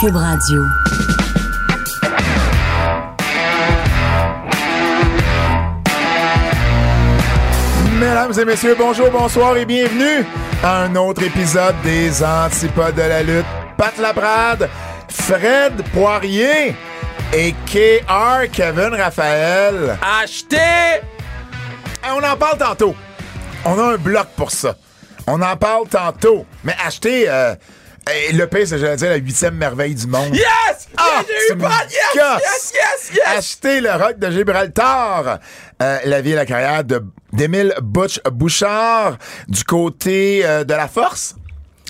Cube Radio. Mesdames et messieurs, bonjour, bonsoir et bienvenue à un autre épisode des Antipodes de la lutte. Pat Laprade, Fred Poirier et KR Kevin Raphaël. Acheter! On en parle tantôt. On a un bloc pour ça. On en parle tantôt. Mais acheter euh, le pays, c'est, j'allais dire, la huitième merveille du monde. Yes! Ah, J'ai eu! Yes, yes, yes, yes! Acheter le rock de Gibraltar. Euh, la vie et la carrière de d'Émile Butch Bouchard du côté euh, de la force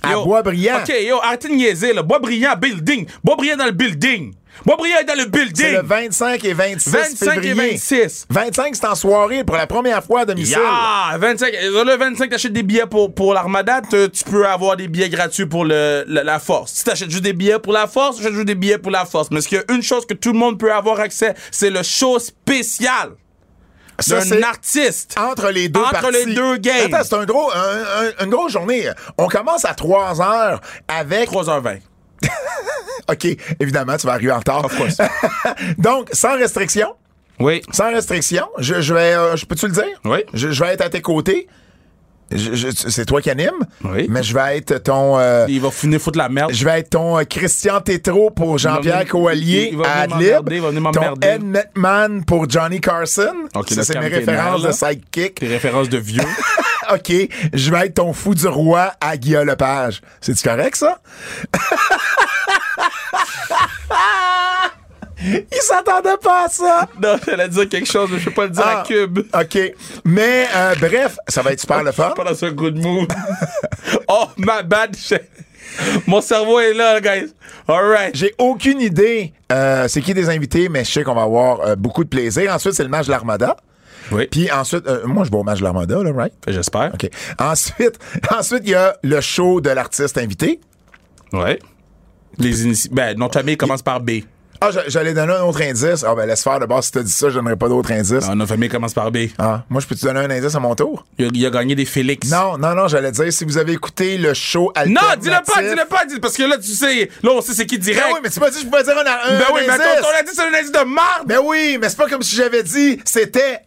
à Yo, Boisbriand. OK, yo, arrêtez de niaiser, là. Boisbriand building. Boisbriand dans le building. Boisbriand est dans le C'est building. le 25 et 26 25 et février. 26. 25, c'est en soirée pour la première fois à domicile. Yeah! 25. euh, Le 25, t'achètes des billets pour, pour l'Armada, tu tu peux avoir des billets gratuits pour le, la, la Force. Si t'achètes juste des billets pour la Force, t'achètes juste des billets pour la Force. Mais ce qu'il y a une chose que tout le monde peut avoir accès, c'est le show spécial d'un c'est artiste. entre les deux Entre parties. les deux games. Attends, c'est un gros, un- un- une grosse journée. On commence à 3 heures avec... 3h20. OK, évidemment, tu vas arriver en retard. Of course. Donc, sans restriction? Oui. Sans restriction. Je, je vais... euh, je peux-tu le dire? Oui. Je, je vais être à tes côtés. C'est toi qui anime. Oui. Mais je vais être ton... euh, Il va finir foutre la merde. je vais être ton euh, Christian Tétrault pour Jean-Pierre Coallier à Adlib. il va venir Ton. Ed Metman pour Johnny Carson. Ok, Ça, c'est mes tes références de sidekick. Des références de vieux. OK, je vais être ton fou du roi à Guillaume Lepage. C'est-tu correct, ça? Il s'attendait pas à ça! non, j'allais dire quelque chose, mais je peux pas le dire Ah, à Cube. OK. Mais, euh, bref, ça va être super le fun. Pas dans un good mood. oh, my bad. shit. Mon cerveau est là, guys. Alright. J'ai aucune idée euh, c'est qui des invités, mais je sais qu'on va avoir euh, beaucoup de plaisir. Ensuite, c'est le match de l'Armada. Oui. Puis ensuite, euh, moi, je vais au match de l'Armada, là, right? J'espère. OK. Ensuite, ensuite, il y a le show de l'artiste invité. Ouais. Les inici... Ben, notre famille commence par B. Ah, j'a- j'allais donner un autre indice. Ah, ben, laisse faire d'abord. Si t'as dit ça, je donnerai pas d'autre indice. Non, notre famille commence par B. Ah, moi, je peux te donner un indice à mon tour? Il a, il a gagné des Félix. Non, non, non, j'allais dire, si vous avez écouté le show Non, alternatif... dis-le pas, dis-le pas, dis parce que là, tu sais, là, on sait c'est qui direct. Ben oui, mais tu m'as dit je pouvais dire un, un, Ben oui, mais ton, ton indice, c'est un indice de marde. Ben oui, mais c'est pas comme si j'avais dit, c'était...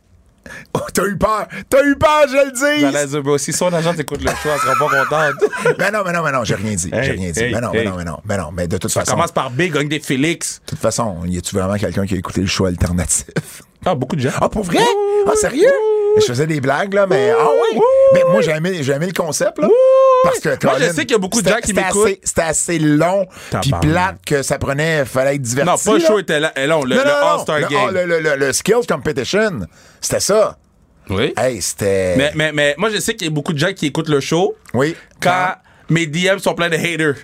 Oh, t'as eu peur. T'as eu peur, je le dis. J'allais dire, bro, si son agent t'écoute le show, elle sera pas contente. Ben non, ben non, ben non, j'ai rien dit. j'ai rien dit. hey, ben non, hey. ben non, ben non, ben non. Mais de toute Ça façon, commence par B, gagne des Félix. de toute façon, y a-tu vraiment quelqu'un qui a écouté le show alternatif? Ah, beaucoup de gens. Ah, pour vrai? Ah, sérieux? Je faisais des blagues, là, mais. Ah, oui? Mais moi, j'ai aimé, j'ai aimé le concept, là. Parce que, Moi, je sais qu'il y a beaucoup de c'était- gens qui m'écoutent. assez- C'était assez long, puis plate, que ça prenait. Fallait être diverti. Non, pas le show était là, long, le, All-Star le- Game. ah, Le, le, le, le Skills Competition. C'était ça. Oui. Hey, c'était. Mais, mais, mais moi, je sais qu'il y a beaucoup de gens qui écoutent le show Oui. quand mes DM sont pleins de haters.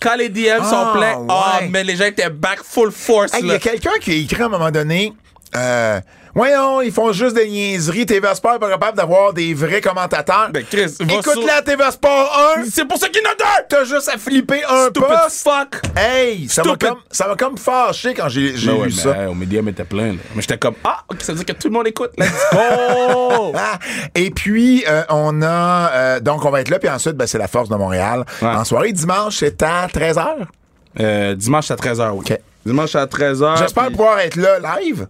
Quand les DM Ah, sont pleins, ah, ouais. mais les gens étaient back full force. Hey, il y a quelqu'un qui a écrit à un moment donné. Euh, Voyons, ils font juste des niaiseries. TVA Sport est pas capable d'avoir des vrais commentateurs. Ben, Chris, Écoute-la sur- TVA Sport 1. C'est pour ça qu'il y en a deux! T'as juste à flipper un Stupid poste. fuck! Hey, ça m'a comme, ça m'a comme fâché quand j'ai, j'ai Ben lu ça. mais, hey, mes DM étaient pleins. là. Mais j'étais comme, ah, ok, ça veut dire que tout le monde écoute. Let's go! Et puis, euh, on a... euh, donc, on va être là. Puis ensuite, ben, c'est la Force de Montréal. Ouais. En soirée, dimanche, c'est à 13h. Euh, dimanche à 13h, oui. OK. Dimanche à 13h. J'espère puis- pouvoir être là live.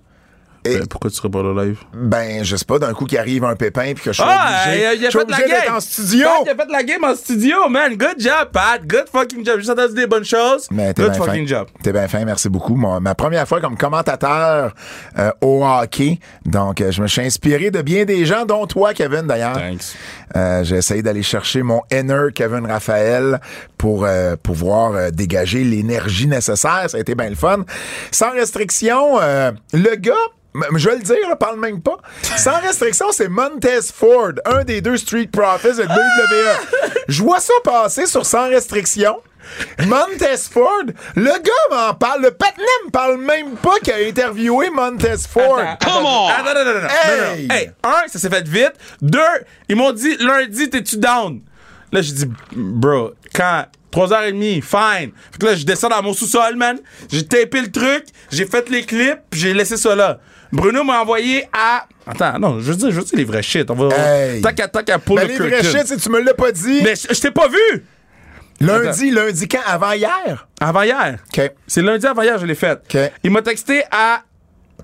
Et, Euh, pourquoi tu serais pas là live? ben, je sais pas, d'un coup, qu'il arrive un pépin puis que je suis Ah, obligé, il a, il a fait la game. en studio. Pat, il a fait la game en studio, man. Good job, Pat. Good fucking job. Juste entendu des bonnes choses. Mais t'es Good bien fucking fin. job. T'es bien fin, merci beaucoup. Moi, ma première fois comme commentateur euh, au hockey. Donc, euh, je me suis inspiré de bien des gens, dont toi, Kevin, d'ailleurs. Thanks. Euh, J'ai essayé d'aller chercher mon inner Kevin Raphaël pour euh, pouvoir euh, dégager l'énergie nécessaire. Ça a été bien le fun. Sans restriction, euh, le gars... Je vais le dire, là, parle même pas. Sans restriction, c'est Montez Ford, un des deux Street Profits de WWE. Je vois ça passer sur Sans restriction. Montez Ford, le gars m'en parle, le patinet me parle même pas qu'il a interviewé Montez Ford. Come on! Attends, attends, attends, attends. Hey! Non, non, non. Hey, un, ça s'est fait vite. Deux, ils m'ont dit lundi, t'es-tu down? Là, j'ai dit, bro, quand? 3h30, fine. Fait que là, je descends dans mon sous-sol, man. J'ai tapé le truc, j'ai fait les clips, j'ai laissé ça là. Bruno m'a envoyé à. Attends, non, je veux dire, je veux dire les vrais shit. On va. Hey. Tac à tac à pull Ben, les vrais shit, si tu me l'as pas dit. Mais je t'ai pas vu! Lundi, lundi quand? Avant hier? Avant hier. OK. C'est lundi avant hier, je l'ai fait. OK. Il m'a texté à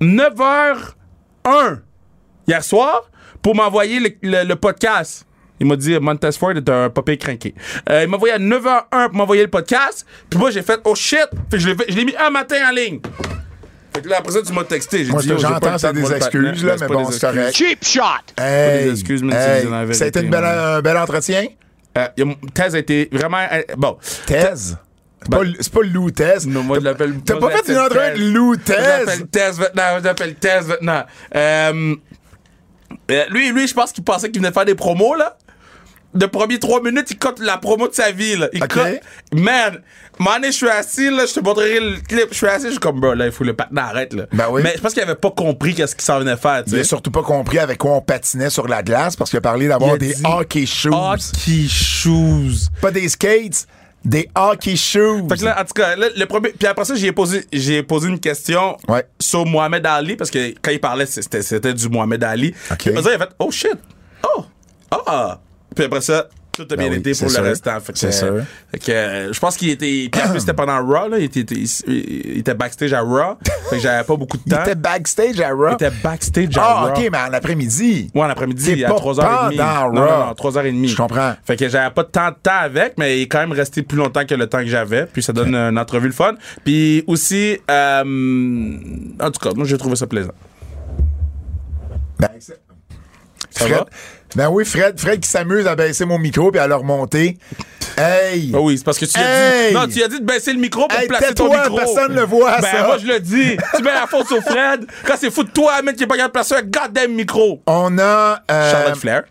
9h01 hier soir pour m'envoyer le, le- le podcast. Il m'a dit Montez Ford est un papier craqué. Euh, il m'a envoyé à 9h01 pour m'envoyer le podcast. Puis moi, j'ai fait Oh shit! Fait que je l'ai fait- je l'ai mis un matin en ligne. Fait que là, après ça, tu m'as texté. J'ai Moi, dit, pas j'entends, c'est des excuses, là, mais pas bon, c'est correct. Cheap shot. Hey, des excuses, mais hey, ça a été une belle- man. un bel entretien? Euh, Thèse a été vraiment. euh, bon. Thèse? C'est pas, c'est pas Lou Thèse. Non, moi, je l'appelle. T'as pas je fait une entrevue avec Lou Je Thèse? l'appelle Thèse maintenant. Je l'appelle Thèse maintenant. Euh, lui, lui, je pense qu'il pensait qu'il venait faire des promos, là. De premiers trois minutes, il cote la promo de sa vie, là. Il Ok. cote. Man, mané, je suis assis, là, je te montrerai le clip. Je suis assis, je suis comme, bro, là, il faut le patin arrête, là. Ben oui. Mais je pense qu'il avait pas compris qu'est-ce qu'il s'en venait faire, tu Il a surtout pas compris avec quoi on patinait sur la glace parce qu'il a parlé d'avoir des hockey shoes. Hockey shoes. Pas des skates, des hockey shoes. Fait que là, en tout cas, là, le premier. Puis après ça, j'ai posé, j'ai posé une question Ouais. sur Mohamed Ali, parce que quand il parlait, c'était, c'était du Mohamed Ali. OK. Puis après ça, il a fait Oh shit! Oh! Ah! Puis après ça, tout a bien Ben oui, été c'est pour sûr. le restant. Fait que, C'est sûr. Fait que, euh, je pense qu'il était. Puis en plus, c'était pendant Raw, là. Il était, il, il- il était backstage à Raw. fait que j'avais pas beaucoup de Il temps. était backstage à Raw. Il était backstage à Ah, Raw. OK, mais en après-midi. Ouais, en après-midi, à pas 3h30. pendant non, Raw. non, non, 3h30. Je comprends. Fait que j'avais pas tant de temps avec, mais il est quand même resté plus longtemps que le temps que j'avais. Puis ça donne une entrevue le fun. Puis aussi, euh, en tout cas, moi j'ai trouvé ça plaisant. Ben, Ça Fred, va? ben oui, Fred, Fred qui s'amuse à baisser mon micro puis à le remonter. Hey! Ah oui, c'est parce que tu as Hey! dit. Non, tu as dit de baisser le micro pour Hey, placer ton tais-toi, micro. personne le voit, ben, ça. moi je le dis. tu mets la faute sur Fred. Quand c'est fou de toi, mec, qui est pas capable de placer un goddamn micro. On a. euh, Charlotte Flair.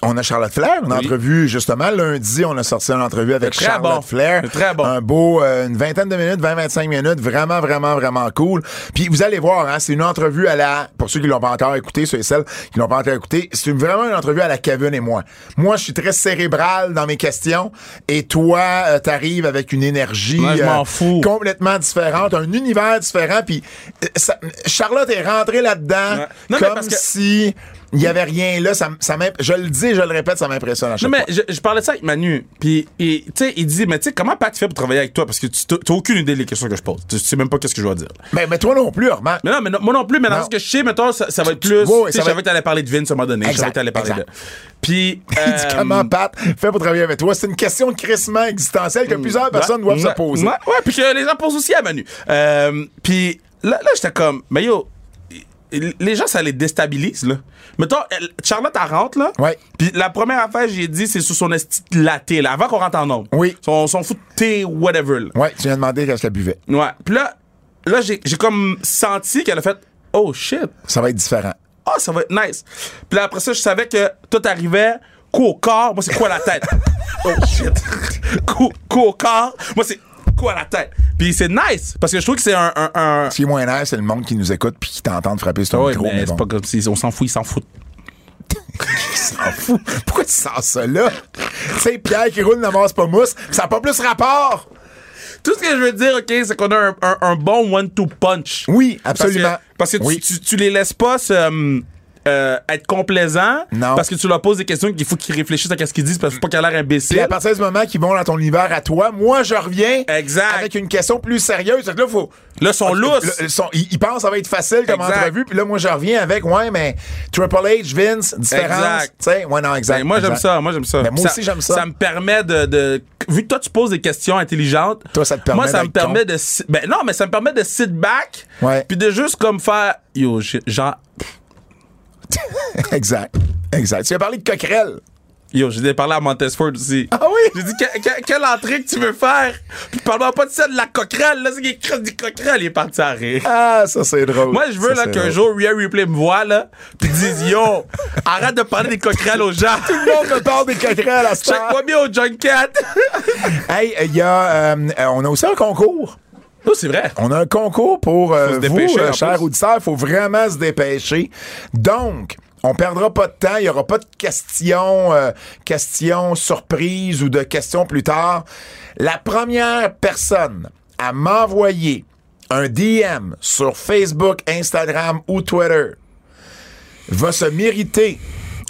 On a Charlotte Flair, une Oui. entrevue, justement, lundi, on a sorti une entrevue avec très Charlotte bon. Flair. Très bon. Un beau, euh, une vingtaine de minutes, 20-25 minutes, vraiment, vraiment, vraiment cool. Puis vous allez voir, hein, c'est une entrevue à la, pour ceux qui l'ont pas encore écouté, ceux et celles qui l'ont pas encore écouté, c'est vraiment une entrevue à la Kevin et moi. Moi, je suis très cérébral dans mes questions, et toi, euh, t'arrives avec une énergie Moi, je m'en fous. complètement différente, un univers différent, puis euh, ça- Charlotte est rentrée là-dedans Ouais. Comme parce que- si il y avait rien là. Ça, ça je le dis, je le répète, ça m'impressionne à chaque Non, mais fois. je, je parlais de ça avec Manu. Puis, tu sais, il dit, mais tu sais, comment Pat fait pour travailler avec toi? Parce que tu t'as aucune idée des questions que je pose. Tu sais même pas qu'est-ce que je dois dire. Mais, mais toi non plus, remarque. Mais non, mais non- moi non plus, mais dans ce que je sais, mettons, ça, ça va être plus. ouais, ouais, tu ça je va savais que t'allais parler de Vince à un moment donné. Je savais Exact, que t'allais parler exact. de. Puis. Il dit euh, comment Pat fait pour travailler avec toi? C'est une question de crissement existentielle que plusieurs personnes doivent ouais, se poser. Ouais, ouais, puis que les gens posent aussi à Manu. Euh, puis là, là j'étais comme, mais yo, les gens, ça les déstabilise, là. Mettons, elle- Charlotte, elle rentre, là. Ouais. Puis la première affaire, j'ai dit, c'est sur son esti latte, là, avant qu'on rentre en nombre. Oui. Son, son foot de thé, whatever, là. Ouais, tu viens de demander qu'est-ce qu'elle buvait. Ouais. Puis là, là j'ai j'ai comme senti qu'elle a fait, oh shit. Ça va être différent. Ah, ça va être nice. Puis là, après ça, je savais que tout arrivait, coup au corps. Moi, c'est quoi la tête? oh shit. coup, coup au corps. Moi, c'est coup à la tête? Puis c'est nice, parce que je trouve que c'est un. un, un- Ce qui est moins nice, c'est le monde qui nous écoute puis qui t'entend frapper sur ton Ah ouais, micro. mais mais c'est bon. pas comme si on s'en fout, ils s'en foutent. Il s'en fout. Pourquoi tu sens ça là? tu sais, Pierre qui roule ne masse pas mousse, ça n'a pas plus rapport. Tout ce que je veux dire, OK, c'est qu'on a un, un- un bon one-two punch. Oui, Parce que- absolument. Parce que, tu- Oui. tu, tu les laisses pas se, hum, euh, être complaisants. Non. Parce que tu leur poses des questions qu'il faut qu'ils réfléchissent à ce qu'ils disent parce qu'il faut pas qu'il a l'air imbécile. Puis à partir du moment qu'ils vont dans ton univers à toi, moi, je reviens Exact. avec une question plus sérieuse. Que là, faut. Là, sont lousses. Ils, ils pensent que ça va être facile comme Exact. entrevue, puis là, moi, je reviens avec, ouais, mais Triple H, Vince, différence. Exact. Ouais, non, exact. Ben, moi, j'aime ça. Moi, j'aime ça. Mais moi aussi, j'aime ça. Ça me permet de, de- Vu que toi, tu poses des questions intelligentes. Toi, ça te permet Moi, ça me permet de. Ben, non, mais ça me permet de sit back. Puis de juste comme faire. Yo, genre. exact. Exact. Tu as parlé de coquerelle. Yo, j'ai parlé à Montesford aussi. Ah oui? J'ai dit, que- que- quelle entrée que tu veux faire? Puis parle-moi pas de ça, de la coquerelle. Là, c'est qu'il écrit du coquerelle. Il est parti à rire. Ah, ça, c'est drôle. Moi, je veux là qu'un jour, Rhea Replay me voit, là, puis dise, yo, arrête de parler des coquerelles aux gens. Tout le monde me parle des coquerelles à ce. Check-moi bien au Junket. Hey, il y a. euh, euh, on a aussi un concours. Oh, c'est vrai. On a un concours pour euh, vous, euh, plus. auditeurs. Il faut vraiment se dépêcher. Donc, on perdra pas de temps. Il y aura pas de questions, euh, questions surprises ou de questions plus tard. La première personne à m'envoyer un DM sur Facebook, Instagram ou Twitter va se mériter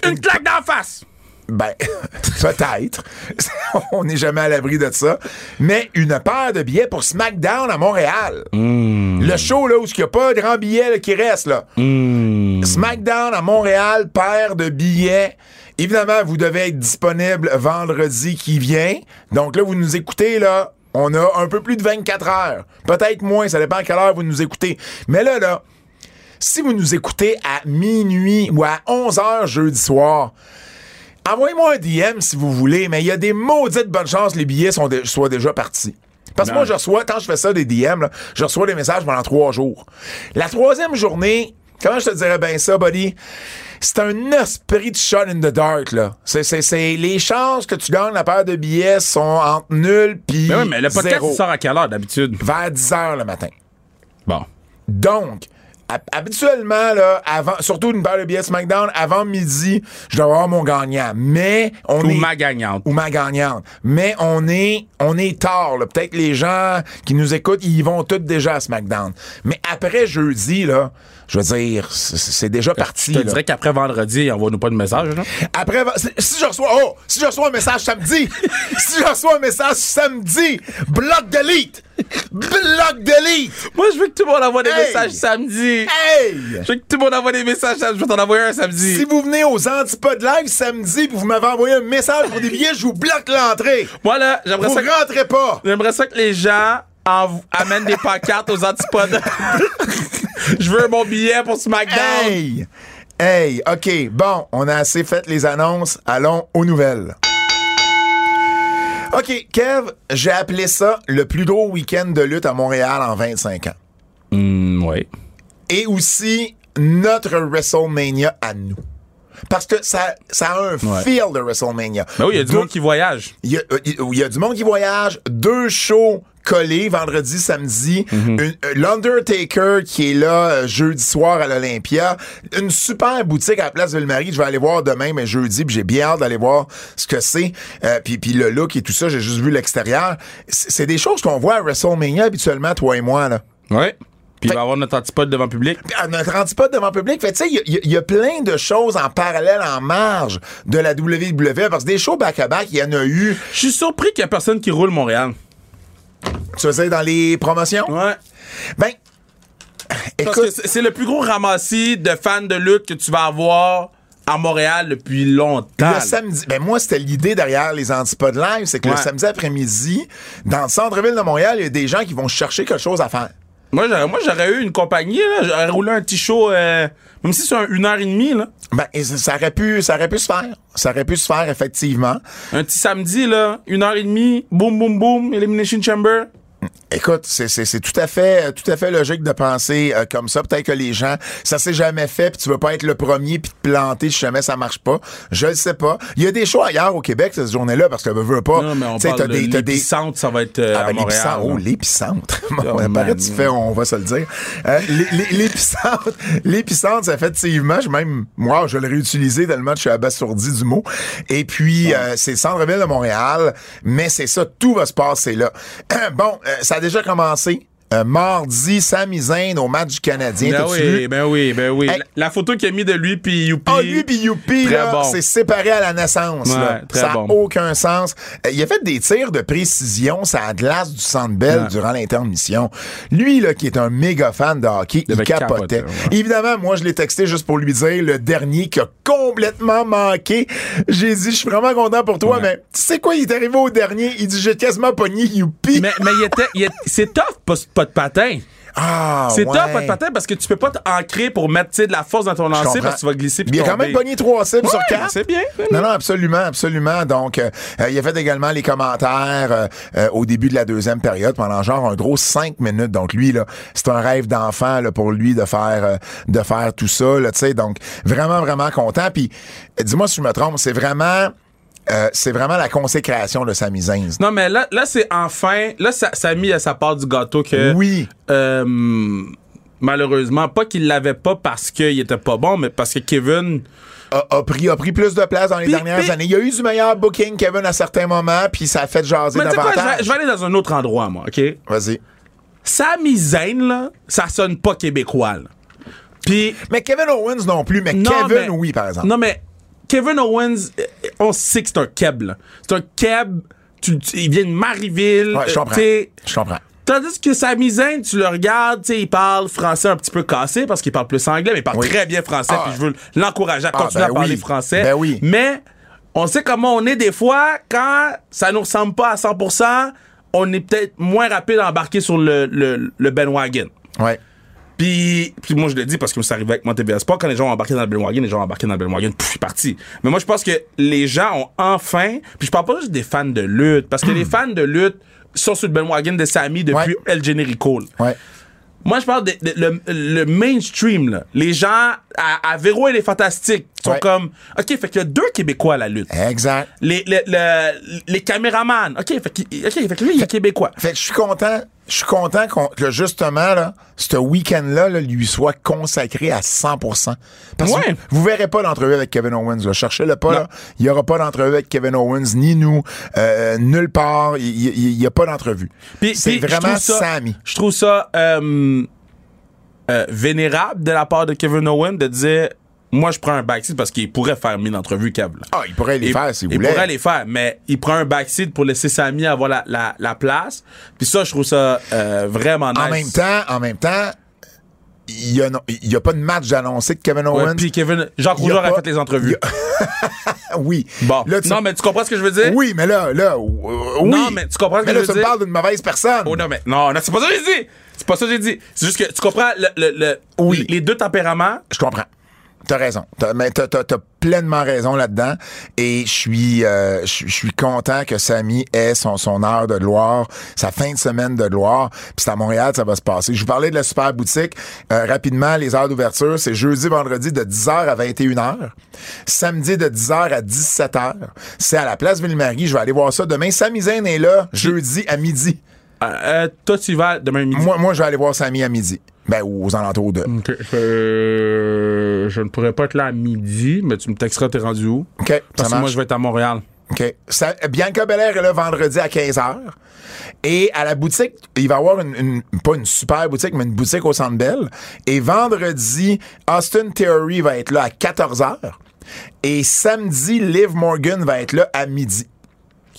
Une claque d'en face. Ben, peut-être. On n'est jamais à l'abri de ça. Mais une paire de billets pour SmackDown à Montréal. Le show, là, où il n'y a pas de grand billet là, qui reste, là. SmackDown à Montréal, paire de billets. Évidemment, vous devez être disponible vendredi qui vient. Donc là, vous nous écoutez, là. On a un peu plus de 24 heures. Peut-être moins, ça dépend à quelle heure vous nous écoutez. Mais là, là, si vous nous écoutez à minuit ou à 11 heures jeudi soir, envoyez-moi un DM si vous voulez, mais il y a des maudites bonnes chances que les billets sont soient déjà partis. Parce que moi, je reçois, quand je fais ça des DM, là, je reçois des messages pendant trois jours. La troisième journée, comment je te dirais bien ça, buddy? C'est un esprit de shot in the dark, là. C'est, c'est, c'est, les chances que tu gagnes la paire de billets sont entre nul puis Mais oui, mais le podcast, zéro. il sort à quelle heure d'habitude? Vers 10 heures le matin. Bon. Donc, habituellement, là, avant, surtout une paire de billets SmackDown, avant midi, je dois avoir mon gagnant. Mais on Ou est. ma gagnante. Ou ma gagnante. Mais on est, on est tard, là. Peut-être les gens qui nous écoutent, ils vont tous déjà à SmackDown. Mais après jeudi, là, je veux dire, c'est déjà parti. Je te dirais qu'après vendredi, envoie-nous pas de message, là. Après, si- je reçois, oh, si je reçois un message samedi, si je reçois un message samedi, bloc delete, bloc delete, Moi, je veux que tout le monde envoie des Hey! messages samedi. hey! Je veux que tout le monde envoie des messages samedi. Je vais t'en envoyer un samedi. Si vous venez aux Antipodes Live samedi puis vous m'avez envoyé un message pour des billets, je vous bloque l'entrée. Moi, là, j'aimerais Vous ça, que- rentrez pas. j'aimerais ça que les gens en- amènent des pancartes aux antipodes. Je veux mon billet pour SmackDown. Hey! Hey, OK. Bon, on a assez fait les annonces. Allons aux nouvelles. OK, Kev, j'ai appelé ça le plus gros week-end de lutte à Montréal en 25 ans. Hmm, oui. Et aussi notre WrestleMania à nous. Parce que ça, ça a un Ouais. feel de WrestleMania. Ben oui, il y a du Deux- monde qui voyage. Il y, euh, il y a du monde qui voyage, deux shows collés vendredi, samedi, euh, l'Undertaker qui est là euh, jeudi soir à l'Olympia, une super boutique à la place Ville-Marie, je vais aller voir demain mais jeudi, puis j'ai bien hâte d'aller voir ce que c'est, Euh, puis puis le look et tout ça, j'ai juste vu l'extérieur. C'est des choses qu'on voit à WrestleMania habituellement toi et moi là. Oui. Puis il va y avoir notre antipode devant public. à notre antipode devant public. Fait tu sais, il y a- il y, a- il y a plein de choses en parallèle, en marge de la WWE, parce que des shows back-à-back, il y en a eu, Je suis surpris qu'il y a personne qui roule Montréal. Tu veux dire, dans les promotions? Ouais. Ben, écoute, c'est le plus gros ramassis de fans de lutte que tu vas avoir à Montréal depuis longtemps. le samedi, ben moi, c'était l'idée derrière les antipodes live, c'est que le samedi après-midi, dans le centre-ville de Montréal, il y a des gens qui vont chercher quelque chose à faire. Moi, j'aurais, moi, j'aurais eu une compagnie, là. J'aurais roulé un petit show, euh, même si c'est un- une heure et demie, là. Ben, ça aurait pu, ça aurait pu se faire. Ça aurait pu se faire, effectivement. Un petit samedi, là. Une heure et demie. Boum, boum, boum. Elimination Chamber. Écoute, c'est, tout à fait, tout à fait logique de penser euh, comme ça. Peut-être que les gens, ça s'est jamais fait, puis tu veux pas être le premier puis te planter si jamais ça marche pas. Je le sais pas. Il y a des shows ailleurs au Québec cette journée-là parce que veux, veux pas. Non, mais on parle de des, des, l'épicentre, ça va être euh, Ah, à ben, Montréal. l'épicentre. Oh, l'épicentre. Oh, on man. tu fais, on va se le dire. Euh, l'é- l'é- l'épicentre, l'épicentre, c'est effectivement, je même, moi, je l'ai réutilisé tellement que je suis abasourdi du mot. Et puis, euh, c'est le centre-ville de Montréal, mais c'est ça, tout va se passer là. bon, euh, ça a déjà commencé. Euh, mardi, Sami Zayn au match du Canadien. Ben oui, vu? ben oui, ben oui. Hey. La, la photo qu'il a mis de lui puis Youpi. Ah, lui pis Youpi, bon. c'est séparé à la naissance. Ouais, là. ça n'a bon. aucun sens. Euh, il a fait des tirs de précision, ça a glace du Centre Bell Ouais. durant l'intermission. Lui, là, qui est un méga fan de hockey, il capotait. ouais. Évidemment, moi, je l'ai texté juste pour lui dire le dernier qui a complètement manqué. J'ai dit, je suis vraiment content pour toi, mais tu sais quoi, il est arrivé au dernier, il dit, j'ai quasiment pogné Youpi. Mais, mais il était, c'est tough, pas, pas de patin. Ah, C'est ouais. tough, pas de patin, parce que tu peux pas t'ancrer pour mettre de la force dans ton lancer parce que tu vas glisser puis Il a quand même pogné trois cibles sur quatre. C'est bien. Non, non, absolument, absolument. Donc, euh, euh, il a fait également les commentaires euh, euh, au début de la deuxième période pendant genre un gros cinq minutes. Donc, lui, là, c'est un rêve d'enfant là, pour lui de faire de faire tout ça. Là, tu sais. donc, vraiment, vraiment content. Puis, dis-moi si je me trompe, c'est vraiment euh, c'est vraiment la consécration de Sami Zayn. Non, mais là, là c'est enfin. Là, ça a sa part du gâteau que. Oui. euh, malheureusement, pas qu'il l'avait pas parce qu'il était pas bon, mais parce que Kevin. A, a pris, a pris plus de place dans les dernières années. Il y a eu du meilleur booking, Kevin, à certains moments, puis ça a fait jaser davantage. je vais aller dans un autre endroit, moi, OK? Vas-y. Sami Zayn, là, ça sonne pas québécois, là. Mais Kevin Owens non plus, mais Non, Kevin, mais- oui, par exemple. Non, mais Kevin Owens, euh, on sait que c'est un keb. C'est un keb. Tu, tu- il vient de Marieville. Ouais, je euh, comprends. Je comprends. Tandis que Sami Zayn, tu le regardes, tu sais, il parle français un petit peu cassé parce qu'il parle plus anglais, mais il parle Oui. très bien français, Ah. puis je veux l'encourager à Ah, continuer ben à parler oui. français. Ben oui. Mais on sait comment on est des fois quand ça nous ressemble pas à 100%, on est peut-être moins rapide à embarquer sur le, le, le bandwagon. Ouais. Puis, puis moi, je le dis parce que ça arrivait avec mon TVA Sport. Quand les gens ont embarqué dans le bandwagon, les gens ont embarqué dans le bandwagon, puis je suis parti. Mais moi, je pense que les gens ont enfin... Puis je parle pas juste des fans de lutte, parce que les fans de lutte sont sur le bandwagon de Sami depuis Ouais. El Generico. Ouais. Moi, je parle de, de- le, le mainstream, là. Les gens à, à Véro et les Fantastiques sont Ouais. comme... OK, fait qu'il y a deux Québécois à la lutte. Exact. Les, les, le- les caméramans. OK, fait qu'il OK, fait que lui, il est Québécois. Fait que je suis content, je suis content que justement, là, ce week-end-là, là, lui soit consacré à 100%. Parce Ouais. que vous, verrez pas l'entrevue avec Kevin Owens, là. Cherchez-le pas, là. Il y aura pas d'entrevue avec Kevin Owens, ni nous, euh, nulle part. Il il- il y, a pas d'entrevue. C'est vraiment Sammy. Je trouve ça euh, euh, vénérable de la part de Kevin Owen de dire moi je prends un backseat parce qu'il pourrait faire mille entrevues câble. Ah, il pourrait les faire s'il il voulait. pourrait les faire, mais il prend un backseat pour laisser Samy avoir la, la, la place. Puis ça, je trouve ça euh, vraiment nice. En même temps, en même temps, il y a, il y a pas de match d'annoncer de Kevin Ouais, Owens. puis Kevin, Jacques Il y a a fait les entrevues. Oui. Bon, Là, tu- non, mais tu comprends ce que je veux dire? Oui, mais là, là, euh, oui. Non, mais tu comprends ce Mais que là, je tu veux me dire? parles d'une mauvaise personne. Oh non, mais non, non c'est pas ça que j'ai dit. C'est pas ça que j'ai dit. C'est juste que tu comprends le, le, le- Oui. les deux tempéraments? Je comprends. T'as raison. T'as, mais t'as, t'as- t'as pleinement raison là-dedans. Et je suis, euh, je je suis content que Samy ait son, son heure de gloire, sa fin de semaine de gloire. Puis c'est à Montréal ça va se passer. Je vous parlais de la super boutique. Euh, rapidement, les heures d'ouverture, c'est jeudi, vendredi de 10h à 21h. Samedi de 10h à 17h. C'est à la place Ville-Marie. Je vais aller voir ça demain. Samy Zayn est là jeudi à midi. Euh, toi, tu y vas demain midi? Moi, moi, je vais aller voir Samy à midi. Ben, aux alentours de. Ok, euh, je ne pourrais pas être là à midi, mais tu me texteras, t'es rendu où? OK, Parce que moi, je vais être à Montréal. OK. Ça- Bianca Belair est là vendredi à 15h. Et à la boutique, il va y avoir une, une- pas une super boutique, mais une boutique au Centre Bell. Et vendredi, Austin Theory va être là à 14h. Et samedi, Liv Morgan va être là à midi.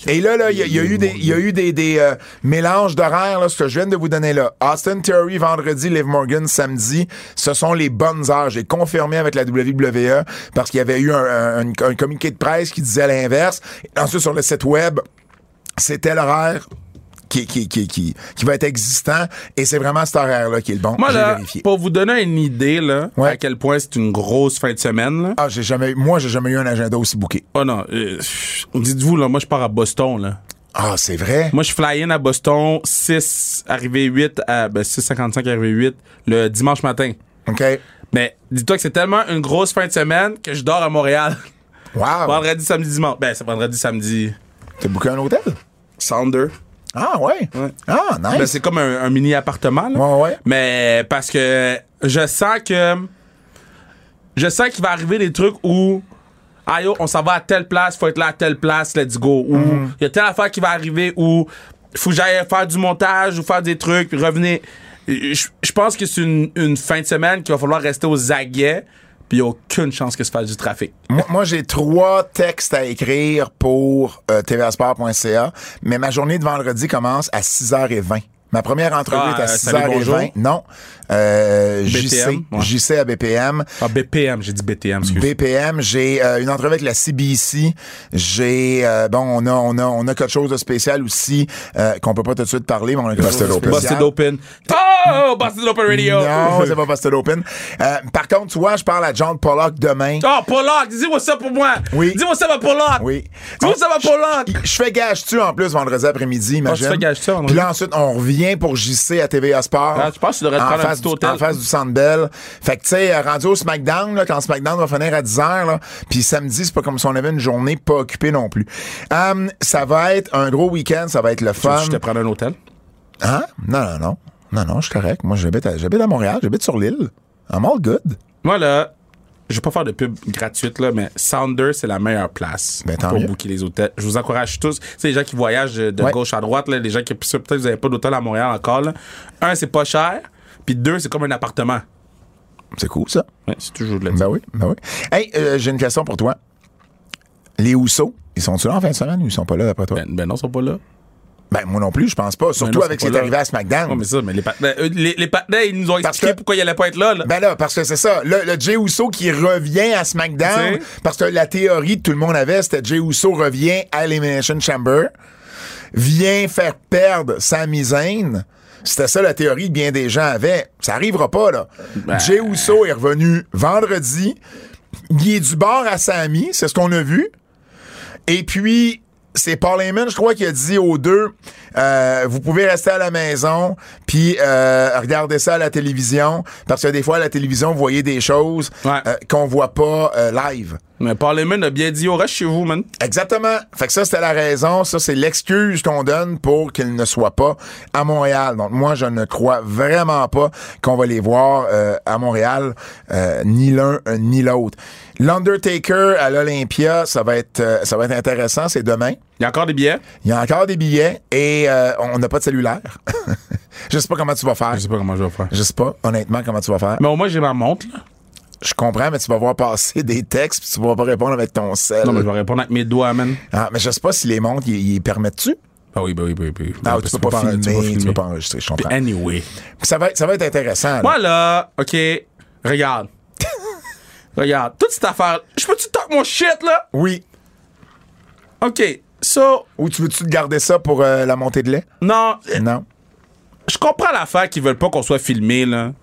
Et là, là, il y, a- il y a eu des, il y a eu des, des euh, mélanges d'horaires, là, ce que je viens de vous donner là. Austin Theory vendredi, Liv Morgan samedi. Ce sont les bonnes heures. J'ai confirmé avec la WWE parce qu'il y avait eu un, un- un communiqué de presse qui disait l'inverse. Ensuite, sur le site web, c'était l'horaire qui, qui, qui, qui, qui va être existant. Et c'est vraiment cet horaire-là qui est le bon. Moi, là, pour vous donner une idée, là, Ouais. à quel point c'est une grosse fin de semaine, là. Ah, j'ai jamais, moi, j'ai jamais eu un agenda aussi bouqué. Oh non, euh, dites-vous, là, moi, je pars à Boston, là. Ah, c'est vrai? Moi, je fly in à Boston, 6, arrivé 8, à, ben, 6.55, arrivé 8, le dimanche matin. OK. Mais dis-toi que c'est tellement une grosse fin de semaine que je dors à Montréal. Wow. vendredi, samedi, dimanche. Ben, c'est vendredi, samedi. T'as booké un hôtel? Sounder. Ah, ouais? Ouais. Ah, nice. Ben, c'est comme un, un mini appartement, là. Ouais, ouais. Mais parce que je sens que. Je sens qu'il va arriver des trucs où. Ah yo, on s'en va à telle place, faut être là à telle place, let's go. Ou il Mm-hmm. y a telle affaire qui va arriver où faut que j'aille faire du montage ou faire des trucs, puis revenir. Je, je pense que c'est une, une fin de semaine qu'il va falloir rester aux aguets, puis aucune chance que se fasse du trafic. Moi, moi, j'ai trois textes à écrire pour euh, tvasport.ca, mais ma journée de vendredi commence à 6h20. Ma première entrevue Ah, est à euh, salut, 6h20. bonjour. Non. Euh, JC. BPM, ouais. JC à BPM. Ah, BPM, j'ai dit BTM, excuse. BPM, j'ai euh, une entrevue avec la CBC. J'ai euh, bon, on a on a on a quelque chose de spécial aussi euh, qu'on peut pas tout de suite parler, mais on a quelque chose de spécial. Busted Open. Oh, Busted Open Radio. Non, c'est pas Busted Open. Euh, par contre, tu vois, je parle à John Pollock demain. Oh, Pollock, dis-moi ça pour moi. Oui. Dis-moi ça à Pollock. Oui. Dis-moi ça à Pollock. Je fais gage-tu en plus vendredi après-midi, imagine. Ah, tu fais gage-tu? Puis là, ensuite, on revient pour JC à TVA Sport. Ah, tu penses que tu devrais te en prendre un face petit du- hôtel? En face du Centre Bell. Fait que, tu sais, euh, rendu au SmackDown, là, quand SmackDown va finir à 10h, là, puis samedi, c'est pas comme si on avait une journée pas occupée non plus. Hum, ça va être un gros week-end, ça va être le fun. Je te prends un hôtel? Hein? Non, non, non. Non, non, je suis correct. Moi, j'habite à, j'habite à Montréal, j'habite sur l'île. I'm all good. Moi, là, je vais pas faire de pub gratuite, là, mais Sounder, c'est la meilleure place Ben, pour mieux. booker les hôtels. Je vous encourage tous. C'est les gens qui voyagent de Ouais. gauche à droite, là, les gens qui, peut-être que vous avez pas d'hôtel à Montréal encore, là. Un, c'est pas cher. Puis deux, c'est comme un appartement. C'est cool, ça. Ouais, c'est toujours de la Ben oui, ben oui. Hey, euh, j'ai une question pour toi. Les Housseaux, ils sont-ils là en fin de semaine ou ils sont pas là d'après toi? Ben, ben non, ils sont pas là. Ben, moi non plus, je pense pas. Surtout non, avec ce qui est arrivé à SmackDown. Ouais, mais ça, mais les eux, les, les partenaires, ils nous ont Parce expliqué que- pourquoi ils allaient pas être là, là. Ben là, parce que c'est ça. Le, le Jey Uso qui revient à SmackDown, parce que la théorie que tout le monde avait, c'était Jey Uso revient à Elimination Chamber, vient faire perdre Sami Zayn. C'était ça la théorie que bien des gens avaient. Ça arrivera pas, là. Ben. Jey Uso est revenu vendredi. Il est du bord à Sami, c'est ce qu'on a vu. Et puis, c'est Paul Heyman, je crois, qui a dit aux deux, euh, vous pouvez rester à la maison, puis euh, regarder ça à la télévision, parce que des fois, à la télévision, vous voyez des choses Ouais. euh, qu'on voit pas euh, live. Mais Parliament a bien dit, oh, reste chez vous, man. Exactement. Fait que ça, c'était la raison. Ça, c'est l'excuse qu'on donne pour qu'il ne soit pas à Montréal. Donc, moi, je ne crois vraiment pas qu'on va les voir euh, à Montréal, euh, ni l'un euh, ni l'autre. L'Undertaker à l'Olympia, ça va être euh, ça va être intéressant. C'est demain. Il y a encore des billets? Il y a encore des billets et euh, on n'a pas de cellulaire. je sais pas comment tu vas faire. Je sais pas comment je vais faire. Je sais pas, honnêtement, comment tu vas faire. Mais au moins, j'ai ma montre, là. Je comprends, mais tu vas voir passer des textes puis tu vas pas répondre avec ton sel. Non, mais je vais répondre avec mes doigts, man. Ah, mais je sais pas si les montres, ils permettent-tu? Ah oui, bah oui, bah oui, bah oui. Ah, tu peux pas, filmer, tu peux pas tu peux filmer. pas enregistrer, je comprends. anyway. Ça va, être- ça va être intéressant. là. Moi, là, OK, regarde. regarde, toute cette affaire. Je peux-tu talk mon shit, là? Oui. OK, so, Ou tu veux-tu garder ça pour euh, la montée de lait? non, Non. je comprends l'affaire qu'ils veulent pas qu'on soit filmé, là.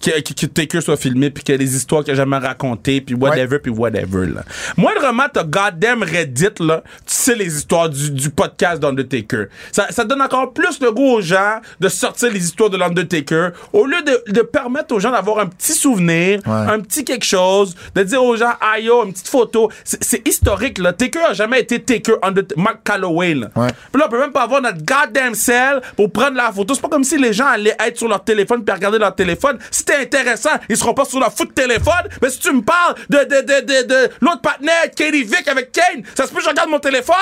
Que, que, que Taker soit filmé, puis que les histoires qu'il a jamais racontées, puis whatever, puis whatever, là. Moindrement, t'as goddamn Reddit, là, tu sais les histoires du, du podcast d'Undertaker. Ça, ça donne encore plus le goût aux gens de sortir les histoires de l'Undertaker, au lieu de, de permettre aux gens d'avoir un petit souvenir, Ouais. un petit quelque chose, de dire aux gens, aïe, yo, une petite photo. C'est historique, là. Taker a jamais été Taker under Mark Calloway, là. Ouais. Puis là, on peut même pas avoir notre goddamn cell pour prendre la photo. C'est pas comme si les gens allaient être sur leur téléphone puis regarder leur téléphone. C'était intéressant, ils seront pas sur leur foot téléphone. Mais si tu me parles de, de, de, de, de l'autre partenaire, Katie Vick avec Kane, ça se peut que je regarde mon téléphone?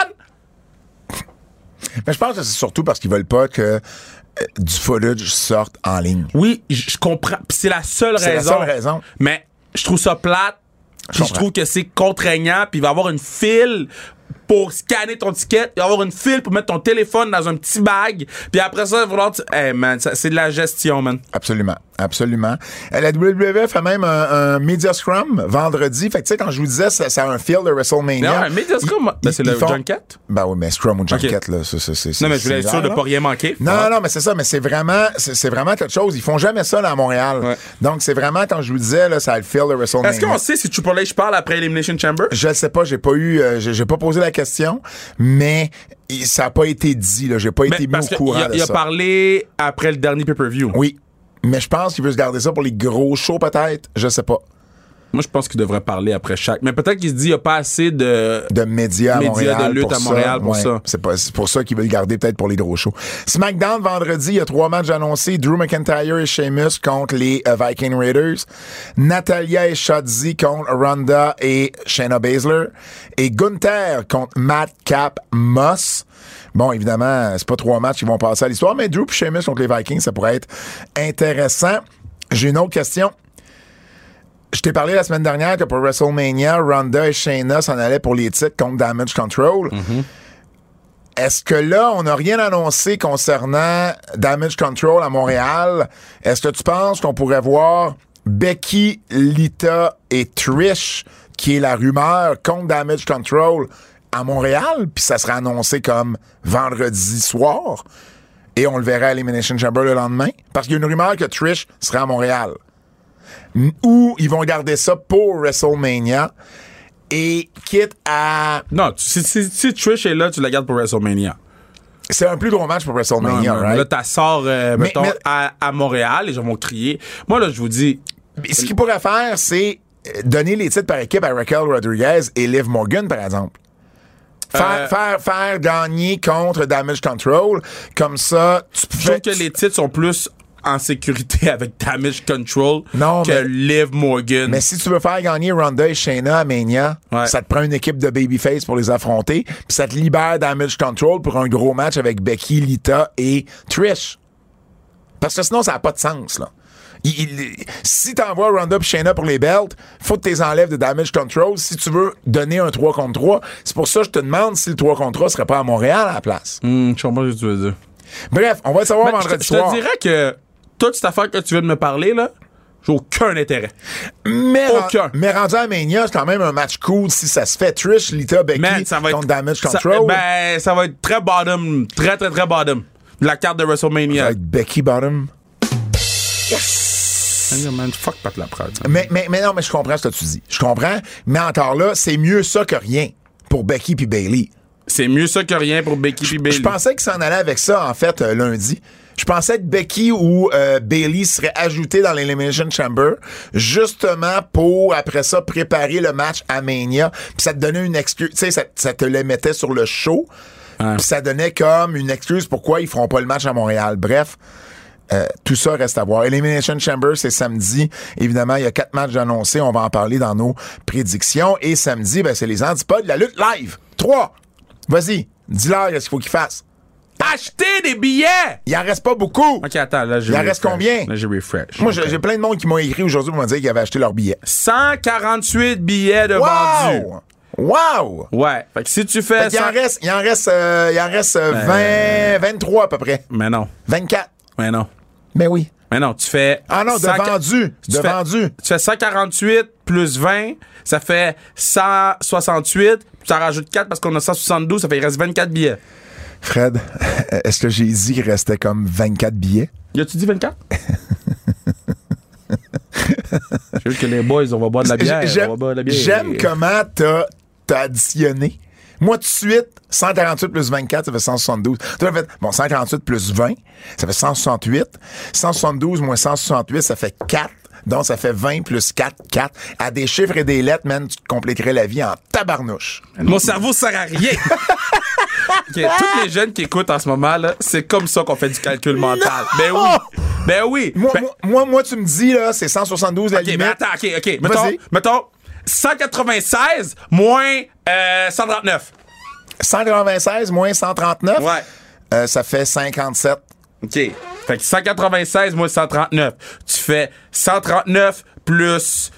Mais je pense que c'est surtout parce qu'ils veulent pas que euh, du footage sorte en ligne. Oui, je comprends. Puis c'est la seule C'est la raison. seule raison. Mais je trouve ça plate. Puis je trouve que c'est contraignant. Puis il va y avoir une file pour scanner ton ticket. Y avoir une file pour mettre ton téléphone dans un petit bag. Puis après ça, tu- Hey, man, c'est de la gestion, man. Absolument. Absolument. Euh, La WWF a même un, un Media Scrum vendredi. Fait que tu sais, quand je vous disais, ça, ça a un feel de WrestleMania. Non, un Media Scrum, ben, c'est le font- Junket? Ben oui, mais Scrum ou Junket, là, c'est. Non, mais je voulais être sûr de pas rien manquer. Non, Ah. non, mais c'est ça, mais c'est vraiment, c'est vraiment quelque chose. Ils font jamais ça là, à Montréal. Ouais. Donc, c'est vraiment, quand je vous disais, là, ça a le feel de WrestleMania. Est-ce qu'on sait si Triple H parle après Elimination Chamber? Je ne sais pas, j'ai pas eu, euh, j'ai j'ai pas posé la question, mais il- ça a pas été dit, là. J'ai pas été mis au courant a, de il a ça. parlé après le dernier pay-per-view. Oui. Mais je pense qu'il veut se garder ça pour les gros shows, peut-être. Je sais pas. Moi, je pense qu'il devrait parler après chaque. Mais peut-être qu'il se dit qu'il n'y a pas assez de. De médias à Médias Montréal. de lutte pour à Montréal pour ça. C'est pas- c'est pour ça qu'il veut le garder peut-être pour les gros shows. SmackDown, vendredi, il y a trois matchs annoncés. Drew McIntyre et Sheamus contre les euh, Viking Raiders. Natalia et Shotzi contre Ronda et Shayna Baszler. Et Gunther contre Matt Cap Moss. Bon, évidemment, c'est pas trois matchs qui vont passer à l'histoire, mais Drew et Sheamus contre les Vikings, ça pourrait être intéressant. J'ai une autre question. Je t'ai parlé la semaine dernière que pour WrestleMania, Ronda et Shayna s'en allaient pour les titres contre Damage Control. Est-ce que là, on n'a rien annoncé concernant Damage Control à Montréal? Est-ce que tu penses qu'on pourrait voir Becky, Lita et Trish, qui est la rumeur contre Damage Control à Montréal, puis ça sera annoncé comme vendredi soir, et on le verra à Elimination Chamber le lendemain? Parce qu'il y a une rumeur que Trish sera à Montréal ou ils vont garder ça pour WrestleMania et quitte à Non, si, si, si Trish est là, tu la gardes pour WrestleMania. c'est un plus gros match pour WrestleMania Non, non, right? Là, t'as sort, euh, Mais- mettons, mais- À, à Montréal, les gens vont crier. Moi, là, je vous dis, Mais ce qu'ils pourraient faire c'est euh, donner les titres par équipe à Raquel Rodriguez et Liv Morgan par exemple Faire, Euh, faire, faire gagner contre Damage Control. Comme ça, tu je fais. trouve que les titres sont plus en sécurité avec Damage Control Non, que mais- Liv Morgan. Mais si tu veux faire gagner Ronda et Shayna à Mania, Ouais. ça te prend une équipe de babyface pour les affronter, puis ça te libère Damage Control pour un gros match avec Becky, Lita et Trish. Parce que sinon, ça n'a pas de sens, là. Il- il- si t'envoies Ronda et Shayna pour les belts, faut que tu les enlèves de damage control si tu veux donner un 3 contre 3. C'est pour ça que je te demande si le 3 contre 3 serait pas à Montréal à la place. Hum, je comprends ce que tu veux dire. Bref, on va le savoir Ben, je, te, vendredi je te soir. dirais que toute cette affaire que tu viens de me parler, là, j'ai aucun intérêt. Mais, Aucun. mais rendu à Mania, c'est quand même un match cool si ça se fait. Trish, Lita, Becky Man, ça va être. contre Damage ça- Control. ben, ça va être très bottom. Très, très, très bottom. La carte de WrestleMania. Avec Becky Bottom. Hey, man, fuck Pat Laprade. Mais, mais, mais non, mais je comprends ce que tu dis. Je comprends. Mais encore là, c'est mieux ça que rien pour Becky puis Bailey. C'est mieux ça que rien pour Becky et Bailey. Je pensais qu'il s'en allait avec ça, en fait, euh, lundi. Je pensais que Becky ou euh, Bailey seraient ajoutés dans l'Elimination Chamber, justement pour, après ça, préparer le match à Mania. Puis ça te donnait une excuse. Tu sais, ça, ça te les mettait sur le show. Puis ça donnait comme une excuse pourquoi ils feront pas le match à Montréal. Bref. euh, tout ça reste à voir. Elimination Chamber, c'est samedi. Évidemment, il y a quatre matchs annoncés. On va en parler dans nos prédictions. Et samedi, ben, c'est les antipodes de la lutte live. Trois. Vas-y. Dis-leur ce qu'il faut qu'ils fassent. Achetez des billets! Il en reste pas beaucoup. Ok, attends, là, j'ai Il en reste combien? Là, j'ai refresh. Moi, j'ai j'ai plein de monde qui m'ont écrit aujourd'hui pour me dire qu'ils avaient acheté leur billet. 148 billets de vendus. Wow! Ouais. Fait que si tu fais. Fait qu'il en 100 reste, il en reste, euh, il en reste euh, 20, 23 à peu près. Mais non. 24. Mais non. Ben oui. Mais non, tu fais. Ah non, de 100 vendu. Tu De fais- vendu. Tu fais 148 plus 20, ça fait 168. Puis tu en rajoutes 4 parce qu'on a 172, ça fait il reste 24 billets. Fred, est-ce que j'ai dit qu'il restait comme 24 billets? Y a-tu dit 24? J'ai vu que les boys, on va boire de la bière. J'aime- comment t'as additionné. Moi, tout de suite, 148 plus 24, ça fait 172. Toi, en fait, bon, 148 plus 20, ça fait 168. 172 moins 168, ça fait 4. Donc, ça fait 20 plus 4, 4. À des chiffres et des lettres, man, tu te compliquerais la vie en tabarnouche. Mon cerveau sert à rien. Ok, Tous les jeunes qui écoutent en ce moment, là, c'est comme ça qu'on fait du calcul mental. Ben oui. Ben oui. Moi, Ben- moi, moi, tu me dis, là, c'est 172 la OK, mais limite. attends, OK, OK. Mettons, mettons 196 moins euh, 139. 196 moins 139, Ouais. euh, ça fait 57. OK. Fait que 196 moins 139. Tu fais 139 plus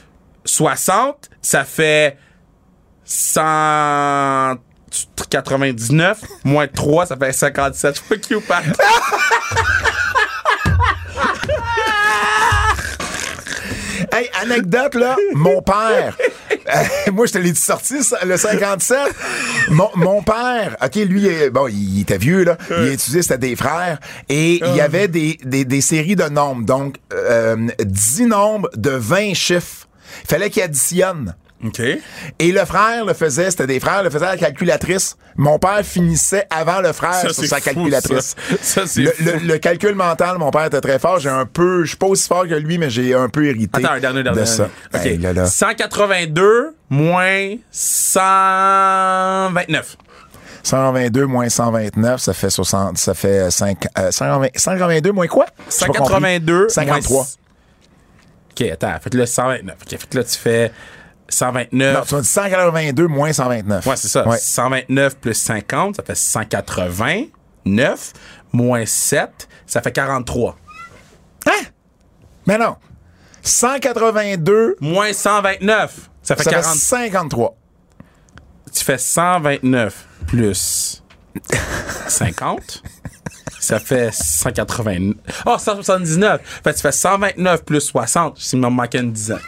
60, ça fait 199 moins 3, ça fait 57. Fuck you, Pat. Hey, anecdote, là, mon père, euh, moi, je te l'ai dit sorti, le 57. Mon, père, OK, lui, euh, bon, il était vieux, là. Il étudiait, c'était des frères. Et il y avait des, des, séries de nombres. Donc, euh, 10 nombres de 20 chiffres. Il fallait qu'il additionne. OK. Et le frère le faisait, c'était des frères, le faisait à la calculatrice. Mon père finissait avant le frère Ça, sur sa fou, calculatrice. ça. Ça, c'est le, le- le calcul mental, mon père était très fort. J'ai un peu, je suis pas aussi fort que lui, mais j'ai un peu hérité Attends, un dernier, dernier. de ça. dernier. OK. Hey, là, là. 182 moins 129. 122 moins 129, ça fait 60, ça fait 5, euh, 120 182 moins quoi? J'ai pas compris. 182 53. moins- OK, attends, faites-le 129. OK, fait que là, tu fais 129. Non, tu m'as dit 182 moins 129. Ouais, c'est ça. Ouais. 129 plus 50, ça fait 189 moins 7, ça fait 43. Hein? Mais non. 182, Moins 129, ça fait ça 40. fait 53. Tu fais 129 plus 50. Ça fait 180. Oh, 179. Fait que tu fais 129 plus 60. S'il me manquait une dizaine.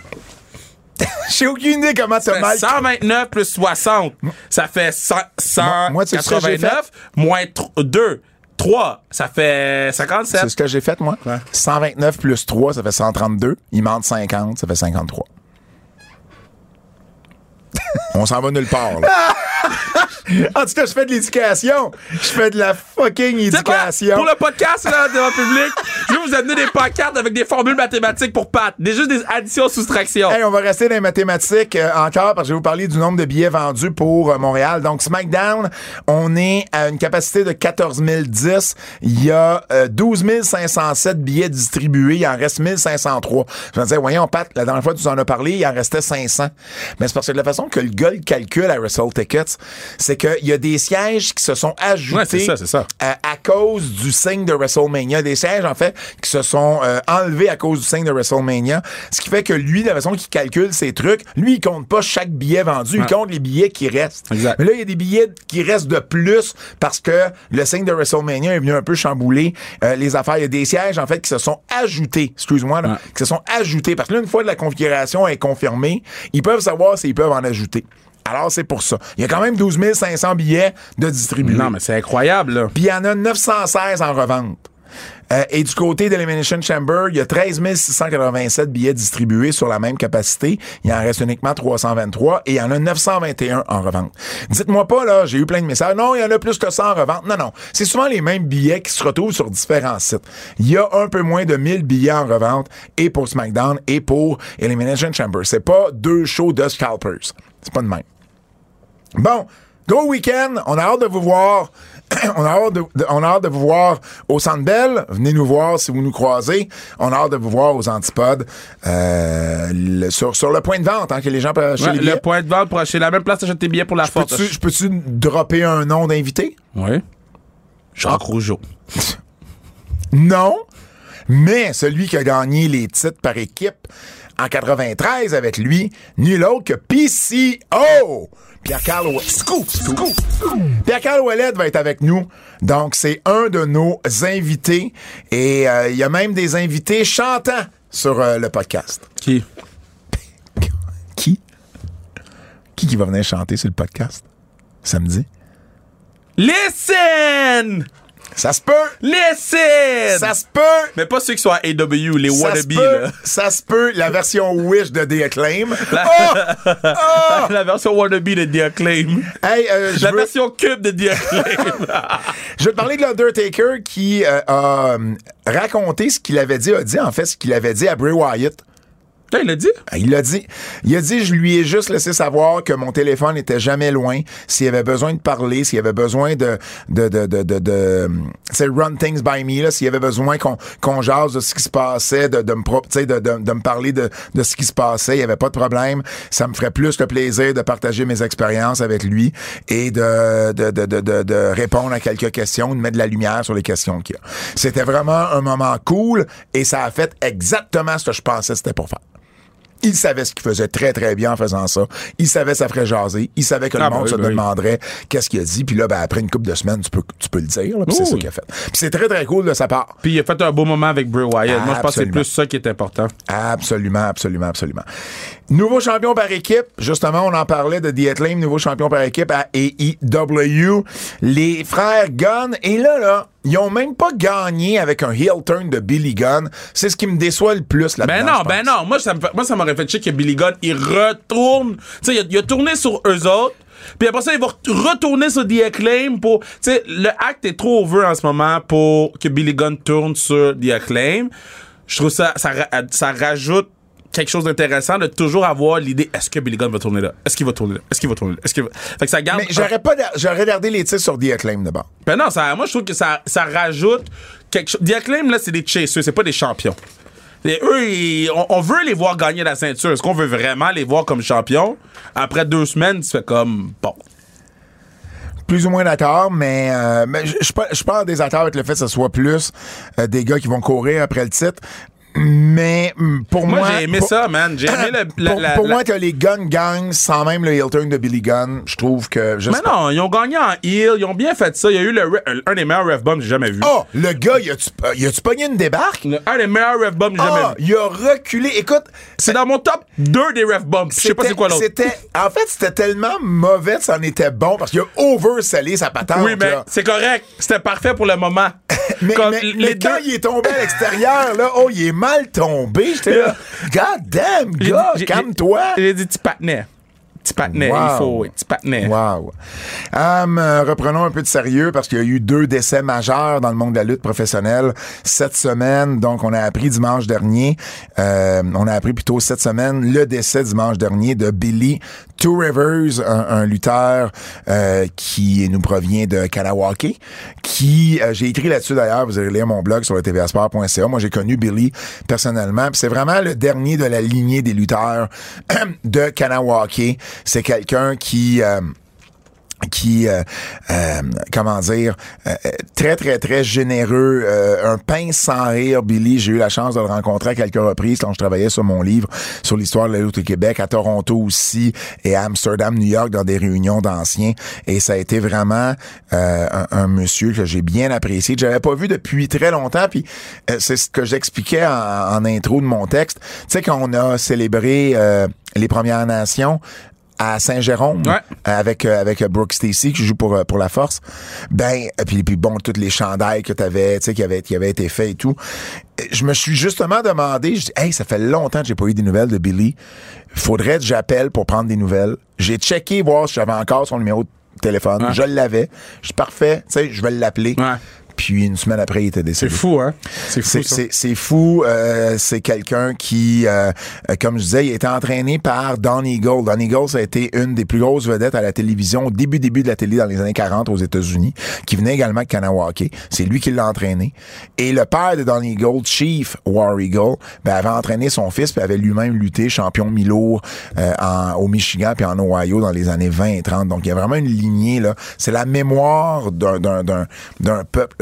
J'ai aucune idée comment Ça t'as mal. 129 plus 60. Ça fait 100, Moi- moi, tu sais ce que j'ai 189 moins 2. 3. Ça fait 57. C'est ce que j'ai fait, moi. Ouais. 129 plus 3, ça fait 132. Il manque 50, ça fait 53. On s'en va nulle part, là. en tout cas, je fais de l'éducation. Je fais de la fucking éducation. Pour le podcast là, devant le public, je vais vous amener des pancartes avec des formules mathématiques pour Pat. Des juste des additions, soustractions. Hey, on va rester dans les mathématiques euh, encore parce que je vais vous parler du nombre de billets vendus pour euh, Montréal. Donc, SmackDown, on est à une capacité de 14 010. Il y a euh, 12 507 billets distribués. Il en reste 1503. Je me disais, voyons, Pat, la dernière fois que tu en as parlé, il en restait 500. Mais c'est parce que de la façon que le gars le calcule à Wrestle Tickets, c'est qu'il y a des sièges qui se sont ajoutés Ouais, c'est ça, c'est ça. à, à cause du signe de WrestleMania. Des sièges, en fait, qui se sont euh, enlevés à cause du signe de WrestleMania. Ce qui fait que lui, de la façon qu'il calcule ses trucs, lui, il compte pas chaque billet vendu, il compte les billets qui restent. Exact. Mais là, il y a des billets qui restent de plus parce que le signe de WrestleMania est venu un peu chambouler euh, les affaires. Il y a des sièges, en fait, qui se sont ajoutés, excuse-moi, là, Ouais. qui se sont ajoutés. Parce que là, une fois que la configuration est confirmée, ils peuvent savoir s'ils peuvent en ajouter. Alors, c'est pour ça. Il y a quand même 12 500 billets de distribués. Non, mais c'est incroyable, là. Puis il y en a 916 en revente. Euh, et du côté d'Elimination Chamber, il y a 13 687 billets distribués sur la même capacité. Il en reste uniquement 323 et il y en a 921 en revente. Dites-moi pas, là, j'ai eu plein de messages. Non, il y en a plus que ça en revente. Non, non. C'est souvent les mêmes billets qui se retrouvent sur différents sites. Il y a un peu moins de 1000 billets en revente et pour SmackDown et pour Elimination Chamber. C'est pas deux shows de scalpers. C'est pas de même. Bon, gros week-end. On a hâte de vous voir. on, a hâte de, de- on a hâte de vous voir au Centre Bell. Venez nous voir si vous nous croisez. On a hâte de vous voir aux Antipodes. Euh, le- sur, sur le point de vente, hein, que les gens peuvent acheter Ouais, les le point de vente pour acheter la même place, t'achètes tes billets pour la force. je peux-tu dropper un nom d'invité? Oui. Jacques Rougeau. Non. Mais celui qui a gagné les titres par équipe en 93 avec lui, nul autre que PCO. Pierre-Carl Ouellet. Scoop, scoop. Pierre-Carl Ouellet va être avec nous. Donc, c'est un de nos invités. Et euh, il y a même des invités chantants sur euh, le podcast. Qui? Qui? Qui qui va venir chanter sur le podcast? Samedi? Listen! Ça se peut! Listen! Ça se peut! Mais pas ceux qui sont à AW, les Ça peut, là. ça se peut, la version Wish de The Acclaim. La, Oh! la version wannabe de The Acclaim. Hey, euh, La veux, version cube de The Acclaim. je veux te parler de l'Undertaker qui euh, a raconté ce qu'il avait dit, a dit en fait ce qu'il avait dit à Bray Wyatt. Il a dit? Il l'a dit. Il a dit, je lui ai juste laissé savoir que mon téléphone était jamais loin. S'il avait besoin de parler, s'il avait besoin de, de, de, de, de, de run things by me, là, s'il avait besoin qu'on, qu'on jase de ce qui se passait, de, de me, de, de, de me parler de, de ce qui se passait, il y avait pas de problème. Ça me ferait plus le plaisir de partager mes expériences avec lui et de, de, de, de, de répondre à quelques questions, de mettre de la lumière sur les questions qu'il y a. C'était vraiment un moment cool et ça a fait exactement ce que je pensais que c'était pour faire. Il savait ce qu'il faisait très, très bien en faisant ça. Il savait que ça ferait jaser. Il savait que Ah, le ben monde se ben oui. demanderait qu'est-ce qu'il a dit. Puis là, ben, après une couple de semaines, tu peux, tu peux le dire. puis c'est ça qu'il a fait. Puis c'est très, très cool de sa part. Puis il a fait un beau moment avec Bray Wyatt. Moi, je pense que c'est plus ça qui est important. Absolument, absolument, absolument. Nouveau champion par équipe. Justement, on en parlait de The Acclaim, nouveau champion par équipe à AEW. Les frères Gunn. Et là, là, ils ont même pas gagné avec un heel turn de Billy Gunn. C'est ce qui me déçoit le plus là-dedans. Ben non, ben non. Moi, ça me fait- moi, ça m'aurait fait chier que Billy Gunn, il retourne. Tu sais, il, a- il a tourné sur eux autres. Puis après ça, il va ret- retourner sur The Acclaim pour. Tu sais, le acte est trop over en ce moment pour que Billy Gunn tourne sur The Acclaim. Je trouve ça, ça rajoute quelque chose d'intéressant de toujours avoir l'idée est-ce que Billy Gunn va tourner là? Est-ce qu'il va tourner là? Est-ce qu'il va tourner là? Est-ce qu'il va. Fait que ça garde. Mais j'aurais pas, j'aurais regardé les titres sur The Acclaim d'abord. Ben non, ça, moi je trouve que ça, ça rajoute quelque chose. The Acclaim, là, c'est des chasers, c'est pas des champions. Et eux, ils- on, on veut les voir gagner la ceinture. Est-ce qu'on veut vraiment les voir comme champions? Après deux semaines, tu fais comme bon. plus ou moins d'accord, mais, euh, mais je pas en désaccord avec le fait que ce soit plus euh, des gars qui vont courir après le titre. Mais mm, pour moi, Moi, j'ai aimé pour- ça, man. J'ai aimé le. la- pour, la- pour la- moi, que les Gun gagnent sans même le heel turn de Billy Gunn, je trouve que. Mais non, ils ont gagné en heel, ils ont bien fait ça. Il y a eu le, un des meilleurs ref bombs que j'ai jamais vu. Oh, le gars, il a-tu il a-tu pogné une débarque? Le- Un des meilleurs ref bombs que j'ai jamais Ah, vu. il a reculé. Écoute, C'est dans mon top 2 des ref bombs. Je sais pas c'est quoi l'autre. C'était, en fait, c'était tellement mauvais que ça en était bon parce qu'il a oversellé sa patente. Oui, mais là. c'est correct. C'était parfait pour le moment. Mais, Comme mais- les mais deux- quand il est tombé à l'extérieur, là, oh, il est mal tombé. J'étais là, God damn, gars, calme-toi. J'ai dit, tu patinet. Tu patinet, Wow. il faut, oui, tu patinet. Wow. Euh, reprenons un peu de sérieux parce qu'il y a eu deux décès majeurs dans le monde de la lutte professionnelle cette semaine. Donc, on a appris dimanche dernier, euh, on a appris plutôt cette semaine le décès dimanche dernier de Billy Two Rivers, un, un lutteur euh, qui nous provient de Kanawake, qui, euh, j'ai écrit là-dessus d'ailleurs, vous allez lire mon blog sur le tvsport.ca. Moi, j'ai connu Billy personnellement, c'est vraiment le dernier de la lignée des lutteurs de Kanawake. C'est quelqu'un qui... euh, qui, euh, euh, comment dire, euh, très, très, très généreux, un pince sans rire, Billy. J'ai eu la chance de le rencontrer à quelques reprises quand je travaillais sur mon livre sur l'histoire de la lutte au Québec, à Toronto aussi, et à Amsterdam, New York, dans des réunions d'anciens. Et ça a été vraiment un, monsieur que j'ai bien apprécié, que j'avais pas vu depuis très longtemps. Puis c'est ce que j'expliquais en, en, intro de mon texte. Tu sais, quand on a célébré les Premières Nations, à Saint-Jérôme avec euh, avec Brooke Stacy qui joue pour euh, pour la Force. Ben puis puis bon toutes les chandails que tu avais, tu sais qui avaient qui avaient été faits et tout. Je me suis justement demandé, je dis hey, ça fait longtemps que j'ai pas eu des nouvelles de Billy. Faudrait que j'appelle pour prendre des nouvelles. J'ai checké voir si j'avais encore son numéro de téléphone. Je l'avais. Je suis parfait, tu sais, je vais l'appeler. Puis une semaine après, il était décédé. C'est fou, hein? C'est fou. C'est fou. Euh, c'est quelqu'un qui, euh, euh, comme je disais, il a été entraîné par Don Eagle. Don Eagle, ça a été une des plus grosses vedettes à la télévision au début, début de la télé dans les années 40 aux États-Unis, qui venait également de Kanawake. C'est lui qui l'a entraîné. Et le père de Don Eagle, Chief War Eagle, ben, avait entraîné son fils puis avait lui-même lutté champion mi-lourd en, au Michigan puis en Ohio dans les années 20 et 30. Donc, il y a vraiment une lignée, là. C'est la mémoire d'un peuple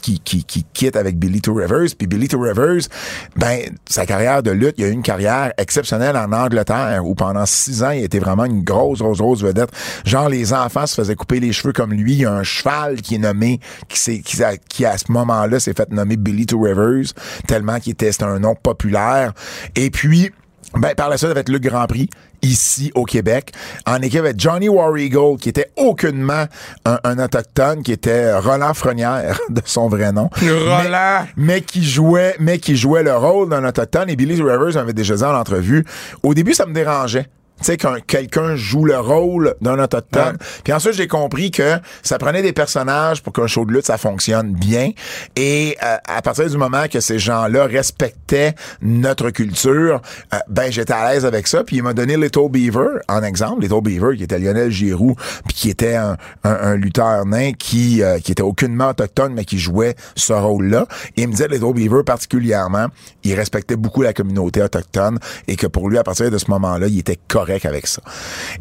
qui, qui, qui quitte avec Billy Two Rivers. Puis Billy Two Rivers, ben, sa carrière de lutte, il a eu une carrière exceptionnelle en Angleterre où pendant six ans, il était vraiment une grosse, grosse, grosse vedette. Genre, les enfants se faisaient couper les cheveux comme lui. Il y a un cheval qui est nommé, qui, qui, qui à ce moment-là s'est fait nommer Billy Two Rivers, tellement qu'il était, un nom populaire. Et puis, ben, par la suite, avec le Grand Prix, ici au Québec, en équipe avec Johnny War Eagle, qui était aucunement un, autochtone, qui était Roland Frenière, de son vrai nom. Roland! Mais, qui jouait, mais qui jouait le rôle d'un autochtone. Et Billy Rivers avait déjà dit en entrevue. Au début, ça me dérangeait tu sais, quand quelqu'un joue le rôle d'un autochtone. Puis ensuite, j'ai compris que ça prenait des personnages pour qu'un show de lutte, ça fonctionne bien. Et euh, à partir du moment que ces gens-là respectaient notre culture, euh, ben j'étais à l'aise avec ça. Puis il m'a donné Little Beaver en exemple. Little Beaver, qui était Lionel Giroux, puis qui était un, un, lutteur nain qui, euh, qui était aucunement autochtone, mais qui jouait ce rôle-là. Et il me disait, Little Beaver particulièrement, il respectait beaucoup la communauté autochtone et que pour lui, à partir de ce moment-là, il était correct avec ça.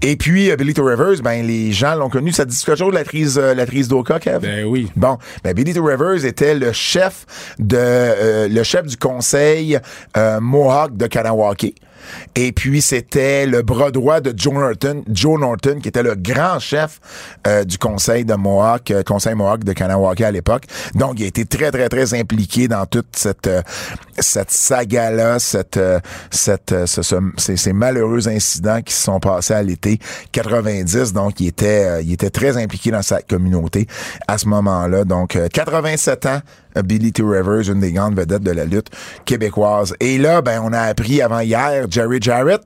Et puis, euh, Billy Two Rivers, ben, les gens l'ont connu. Ça dit quelque chose, la crise, euh, la crise d'Oka, Kev? Ben oui. Bon. Ben, Billy Two Rivers était le chef de, euh, le chef du conseil Mohawk de Kanawake. Et puis, c'était le bras droit de Joe Norton, Joe Norton, qui était le grand chef euh, du conseil de Mohawk, euh, conseil Mohawk de Kanawake à l'époque. Donc, il a été très, très, très impliqué dans toute cette, euh, saga-là, cette, cette, ces, ces, malheureux incidents qui se sont passés à l'été 90. Donc, il était, il était très impliqué dans sa communauté à ce moment-là. Donc, 87 ans, Billy T. Rivers, une des grandes vedettes de la lutte québécoise. Et là, ben, on a appris avant hier, Jerry Jarrett,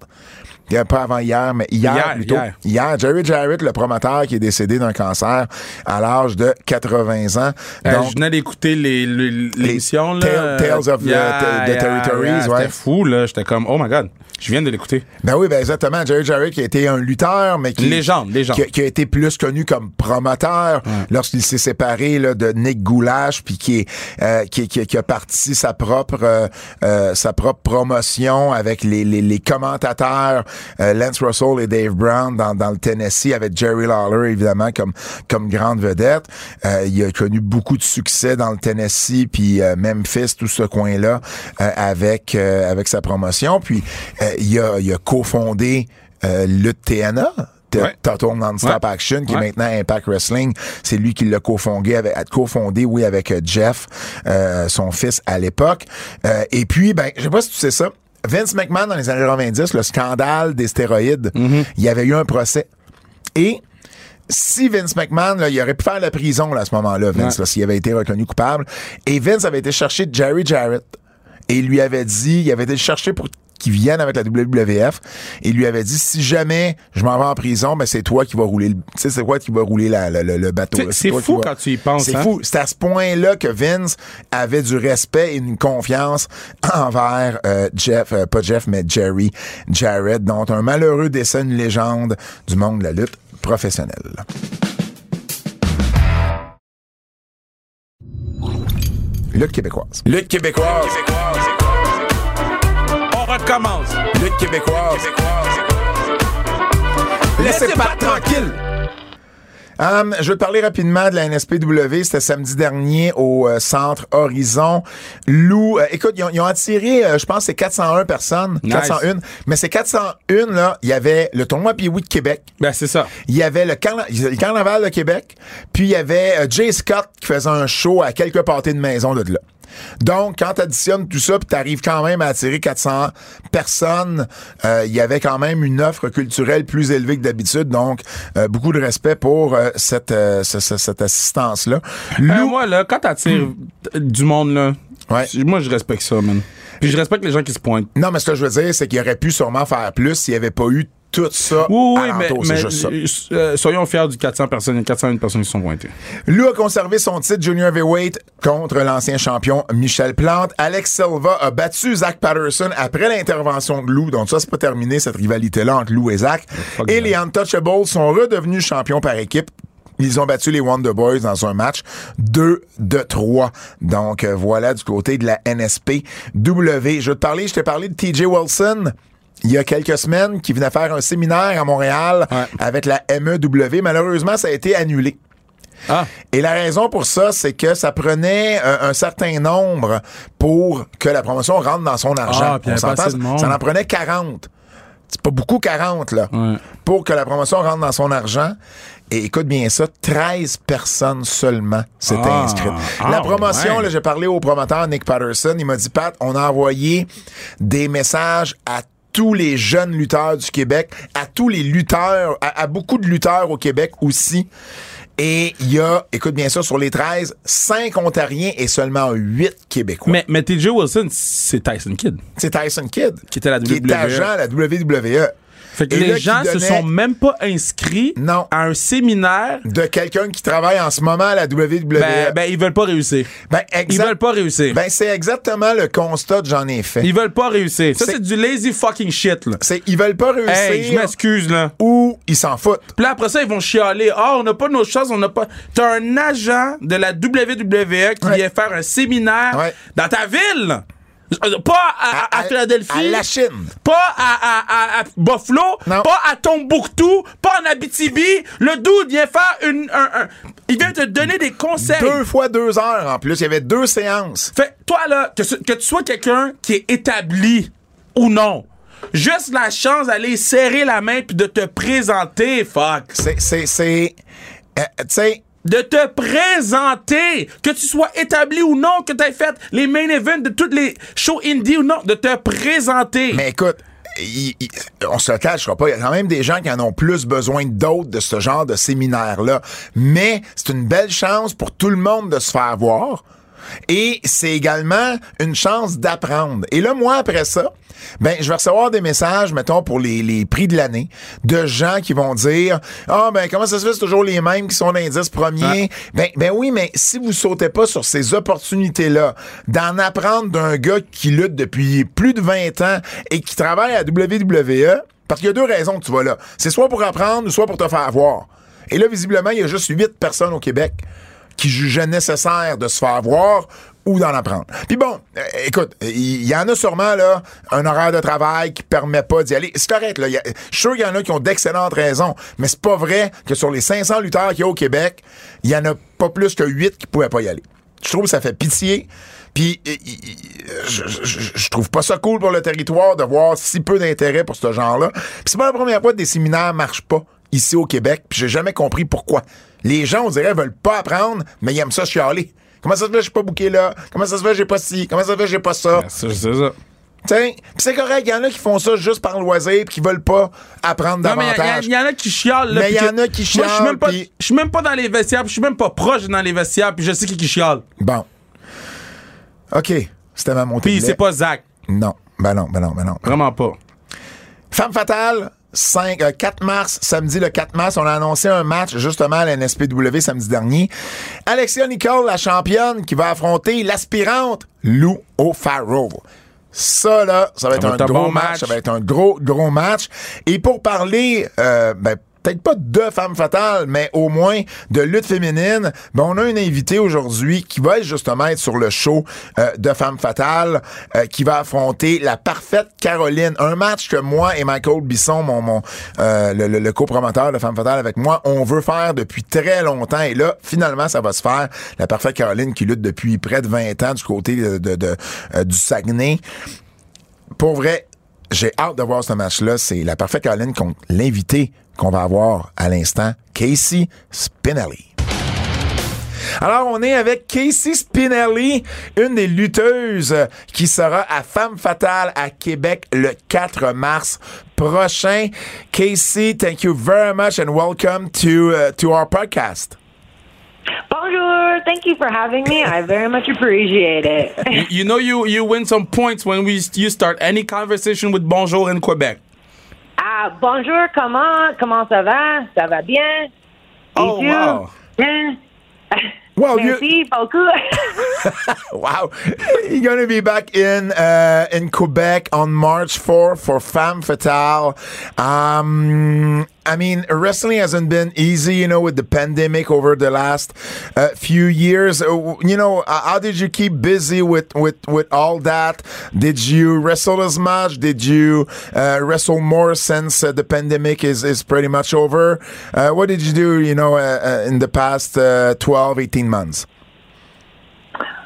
pas avant hier, mais hier, plutôt. Hier. Jerry Jarrett, le promoteur qui est décédé d'un cancer à l'âge de 80 ans. Euh, Donc, je venais d'écouter l'émission. Tales of the, Territories. C'était fou, là. J'étais comme, oh my God. Je viens de l'écouter. Ben oui, ben exactement. Jerry Jarrett qui a été un lutteur, mais qui, légende, légende. Qui, a été plus connu comme promoteur lorsqu'il s'est séparé là, de Nick Goulash, puis qui, est, euh, qui, qui, a parti sa propre euh, euh, sa propre promotion avec les, les, les commentateurs Lance Russell et Dave Brown dans, dans le Tennessee, avec Jerry Lawler évidemment comme comme grande vedette. il a connu beaucoup de succès dans le Tennessee, puis Memphis, tout ce coin-là, avec avec sa promotion. Puis il a, il a cofondé euh, le TNA. Total Non-Stop Action, qui est maintenant Impact Wrestling. C'est lui qui l'a cofondé avec, cofondé, oui, avec euh, Jeff, euh, son fils à l'époque. Euh, et puis, ben, je sais pas si tu sais ça, Vince McMahon dans les années 90, le scandale des stéroïdes, mm-hmm. il y avait eu un procès. Et si Vince McMahon, là, il aurait pu faire la prison là, à ce moment-là, Vince, s'il avait été reconnu coupable. Et Vince avait été chercher Jerry Jarrett et il lui avait dit, il avait été chercher pour qui viennent avec la WWF et lui avait dit si jamais je m'en vais en prison, ben c'est toi qui va rouler le, c'est toi qui va rouler la, le bateau. C'est fou quand tu y penses. C'est hein? fou. C'est à ce point-là que Vince avait du respect et une confiance envers euh, Jeff, euh, pas Jeff, mais Jerry Jarrett, dont un malheureux décès, une légende du monde de la lutte professionnelle. Lutte québécoise. Lutte québécoise. Lutte québécoise recommence. Lutte québécoise. Laissez pas tranquille. Um, je vais te parler rapidement de la NSPW. C'était samedi dernier au euh, centre Horizon. Lou, euh, écoute, ils ont, ils ont attiré, euh, je pense, c'est 401 personnes. Nice. 401. Mais ces 401, là, il y avait le tournoi Pee-Wee de Québec. Ben, c'est ça. Il y avait le, carna- le carnaval de Québec. Puis il y avait euh, Jay Scott qui faisait un show à quelques pâtés de maison de là. Donc, quand tu additionnes tout ça, puis tu arrives quand même à attirer 400 personnes, euh, il y avait quand même une offre culturelle plus élevée que d'habitude. Donc, euh, beaucoup de respect pour euh, cette, ce- ce- cette assistance-là. Lou, moi, là, quand t'attires du monde, là, Ouais. moi, je respecte ça, man. Puis je respecte les gens qui se pointent. non, mais ce que je veux dire, c'est qu'il aurait pu sûrement faire plus s'il n'y avait pas eu tout ça Oui, oui, mais, juste ça. euh, soyons fiers du 400 personnes. Il y a 401 personnes qui sont pointées. Lou a conservé son titre junior heavyweight contre l'ancien champion Michel Plante. Alex Silva a battu Zach Patterson après l'intervention de Lou. Donc ça, c'est pas terminé, cette rivalité-là entre Lou et Zach. Et les Untouchables sont redevenus champions par équipe. Ils ont battu les Wonder Boys dans un match 2 de 3. Donc euh, voilà du côté de la NSPW. Je vais te parler, je t'ai parlé de TJ Wilson il y a quelques semaines qui venait faire un séminaire à Montréal Ouais. avec la MEW. Malheureusement, ça a été annulé. Ah, Et la raison pour ça, c'est que ça prenait un certain nombre pour que la promotion rentre dans son argent. Ah, On s'entend, ça en prenait 40. C'est pas beaucoup 40, là. Ouais. Pour que la promotion rentre dans son argent. Et écoute bien ça, 13 personnes seulement s'étaient Ah. inscrites. La promotion, ouais. là, j'ai parlé au promoteur Nick Patterson. Il m'a dit, Pat, on a envoyé des messages à tous les jeunes lutteurs du Québec, à tous les lutteurs, à, à beaucoup de lutteurs au Québec aussi. Et il y a, écoute bien ça, sur les 13, 5 Ontariens et seulement 8 Québécois. mais, mais TJ Wilson, c'est Tyson Kidd. c'est Tyson Kidd. Qui était à la Qui est WWE. agent à la WWE. Fait que les là, gens se sont même pas inscrits Non. à un séminaire. De quelqu'un qui travaille en ce moment à la WWE. Ben, ben, ils veulent pas réussir. Ben, Ils exact- veulent pas réussir. Ben, c'est exactement le constat que j'en ai fait. Ils veulent pas réussir. Ça, C'est- du lazy fucking shit, là. C'est, ils veulent pas réussir Hey, je m'excuse, là. ou ils s'en foutent. Puis là, après ça, ils vont chialer. Ah, on n'a pas nos chances, on n'a pas. T'as un agent de la WWE qui Ouais. vient faire un séminaire Ouais. dans ta ville. Euh, Pas à, à- à Philadelphie. À la Chine. Pas à, Buffalo, Non. pas à Tombouctou, pas en Abitibi. Le dude vient faire une, un, un- Il vient te donner des conseils. Deux fois deux heures en plus. Il y avait deux séances. Fait, toi, là, que tu sois quelqu'un qui est établi ou non, juste la chance d'aller serrer la main puis de te présenter, fuck. C'est, c'est, c'est, euh, tu sais, De te présenter, que tu sois établi ou non, que tu aies fait les main events de toutes les shows indie ou non, de te présenter. mais écoute, on se le cachera pas. Il y a quand même des gens qui en ont plus besoin d'autres de ce genre de séminaire-là. Mais c'est une belle chance pour tout le monde de se faire voir. Et c'est également une chance d'apprendre. Et là, moi, après ça, ben, je vais recevoir des messages, mettons, pour les, les prix de l'année, de gens qui vont dire, ah, ben, comment ça se fait, c'est toujours les mêmes qui sont l'indice premier. Ben, ben oui, mais si vous sautez pas sur ces opportunités-là, d'en apprendre d'un gars qui lutte depuis plus de 20 ans et qui travaille à WWE, parce qu'il y a deux raisons que tu vas là. C'est soit pour apprendre ou soit pour te faire voir. Et là, visiblement, il y a juste huit personnes au Québec qui jugeaient nécessaire de se faire voir ou d'en apprendre. Puis bon, euh, écoute, il y, en a sûrement là un horaire de travail qui permet pas d'y aller. C'est correct là, je suis sûr qu'il y en a qui ont d'excellentes raisons, mais c'est pas vrai que sur les 500 lutteurs qu'il y a au Québec, il y en a pas plus que 8 qui pouvaient pas y aller. Je trouve que ça fait pitié. Puis euh, je trouve pas ça cool pour le territoire de voir si peu d'intérêt pour ce genre-là. Puis c'est pas la première fois que des séminaires marchent pas ici au Québec, puis j'ai jamais compris pourquoi. Les gens, on dirait, veulent pas apprendre, mais ils aiment ça chialer. Comment ça se fait que je suis pas booké là? Comment ça se fait que j'ai pas ci? Comment ça se fait que j'ai pas ça? C'est c'est ça. T'sais, pis c'est correct, il y en a qui font ça juste par loisir puis qui veulent pas apprendre Non, mais il y a- davantage. il y, en a qui chialent. là, Mais puis y en a qui Moi, je suis même chialent, pas- puis- Je suis même pas dans les vestiaires, puis je suis même pas proche dans les vestiaires, puis je sais qui qui chiale. Bon. OK. C'était ma montée Puis c'est pas Zach. Non. Ben non, ben non, ben non. Vraiment pas. Femme fatale, 5, euh, 4 mars, samedi le 4 mars, on a annoncé un match justement à la NSPW samedi dernier. Alexia Nicole, la championne, qui va affronter l'aspirante Lou O'Farrell. Ça, là, ça va être va un gros match. Ça va être un gros, gros match. Et pour parler, euh, ben, peut-être pas de femme fatale, mais au moins de lutte féminine, ben on a une invitée aujourd'hui qui va justement être sur le show euh, de femme fatale, euh, qui va affronter la parfaite Caroline. Un match que moi et Michael Bisson, mon, mon euh, le, le, co-promoteur de femme fatale avec moi, on veut faire depuis très longtemps. Et là, finalement, ça va se faire. La parfaite Caroline qui lutte depuis près de 20 ans du côté de, de, du Saguenay. Pour vrai, j'ai hâte de voir ce match-là. C'est la parfaite Caroline contre l'invité qu'on va avoir à l'instant, Casey Spinelli. Alors, on est avec Casey Spinelli, une des lutteuses qui sera à Femme Fatale à Québec le 4 mars prochain. Casey, thank you very much and welcome to, uh, to our podcast. Bonjour. Thank you for having me. I very much appreciate it. you, you know, you you win some points when we you start any conversation with bonjour in Quebec. Ah, bonjour. Comment comment ça va? Ça va bien? Oh wow. Bien. Well, Merci wow, you're gonna be back in uh, in Quebec on March 4 for Femme Fatale. Um, I mean, wrestling hasn't been easy, you know, with the pandemic over the last uh, few years. Uh, you know, uh, how did you keep busy with, with, with all that? Did you wrestle as much? Did you uh, wrestle more since uh, the pandemic is, is pretty much over? Uh, what did you do, you know, in the past 12, 18 months?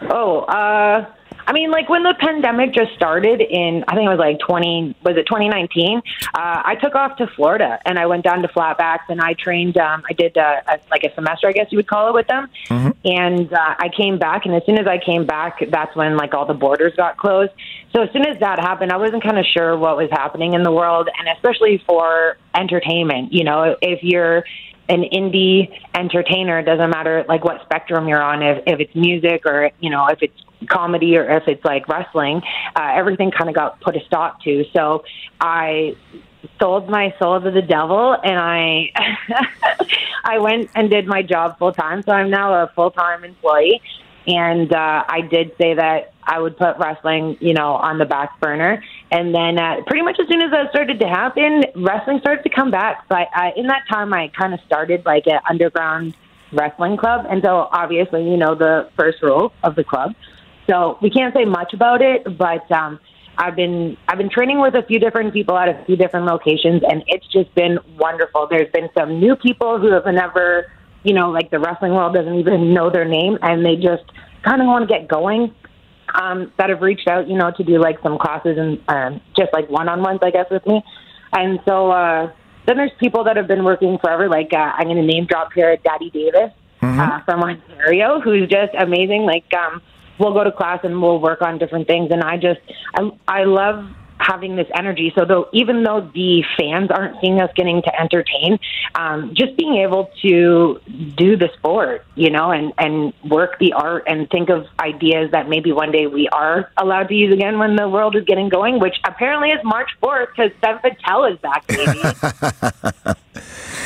Oh, uh, I mean, like when the pandemic just started in, I think it was like 20, was it 2019? Uh, I took off to Florida and I went down to Flatbacks and I trained, um, I did uh, a, like a semester, I guess you would call it with them. Mm-hmm. And uh, I came back and as soon as I came back, that's when like all the borders got closed. So as soon as that happened, I wasn't kind of sure what was happening in the world and especially for entertainment, you know, if you're, an indie entertainer. It doesn't matter like what spectrum you're on, if, if it's music or you know if it's comedy or if it's like wrestling. Uh, everything kind of got put a stop to. So I sold my soul to the devil and I I went and did my job full time. So I'm now a full time employee. And uh, I did say that I would put wrestling, you know, on the back burner. And then uh, pretty much as soon as that started to happen, wrestling started to come back. But uh, in that time, I kind of started like an underground wrestling club. And so obviously, you know, the first rule of the club. So we can't say much about it, but um, I've been I've been training with a few different people at a few different locations, and it's just been wonderful. There's been some new people who have never, you know, like the wrestling world doesn't even know their name, and they just kind of want to get going. Um, that have reached out, you know, to do like some classes and um, just like one-on-ones, I guess, with me. And so uh, then there's people that have been working forever. Like uh, I'm going to name drop here, Daddy Davis mm-hmm. uh, from Ontario, who's just amazing. Like um, we'll go to class and we'll work on different things. And I just, I, I love having this energy. So though, even though the fans aren't seeing us getting to entertain, um, just being able to do the sport, you know, and, and work the art and think of ideas that maybe one day we are allowed to use again when the world is getting going, which apparently is March 4th because Steph Patel is back, baby.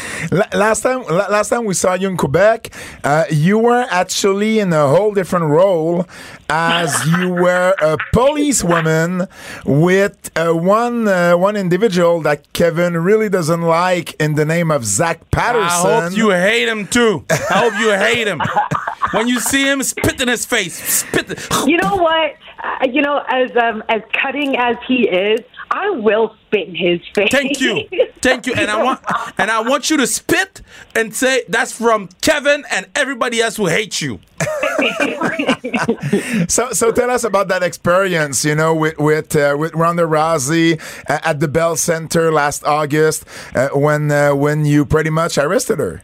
last time, last time we saw you in Quebec, uh, you were actually in a whole different role as you were a policewoman with uh, one uh, one individual that Kevin really doesn't like in the name of Zach Patterson. I hope you hate him too. I hope you hate him. when you see him, spit in his face. Spit. You know what? Uh, you know, as um, as cutting as he is, I will spit in his face. Thank you, thank you, and I want and I want you to spit and say that's from Kevin and everybody else who hates you. so, so tell us about that experience. You know, with with uh, with Ronda Rousey at the Bell Center last August, uh, when uh, when you pretty much arrested her.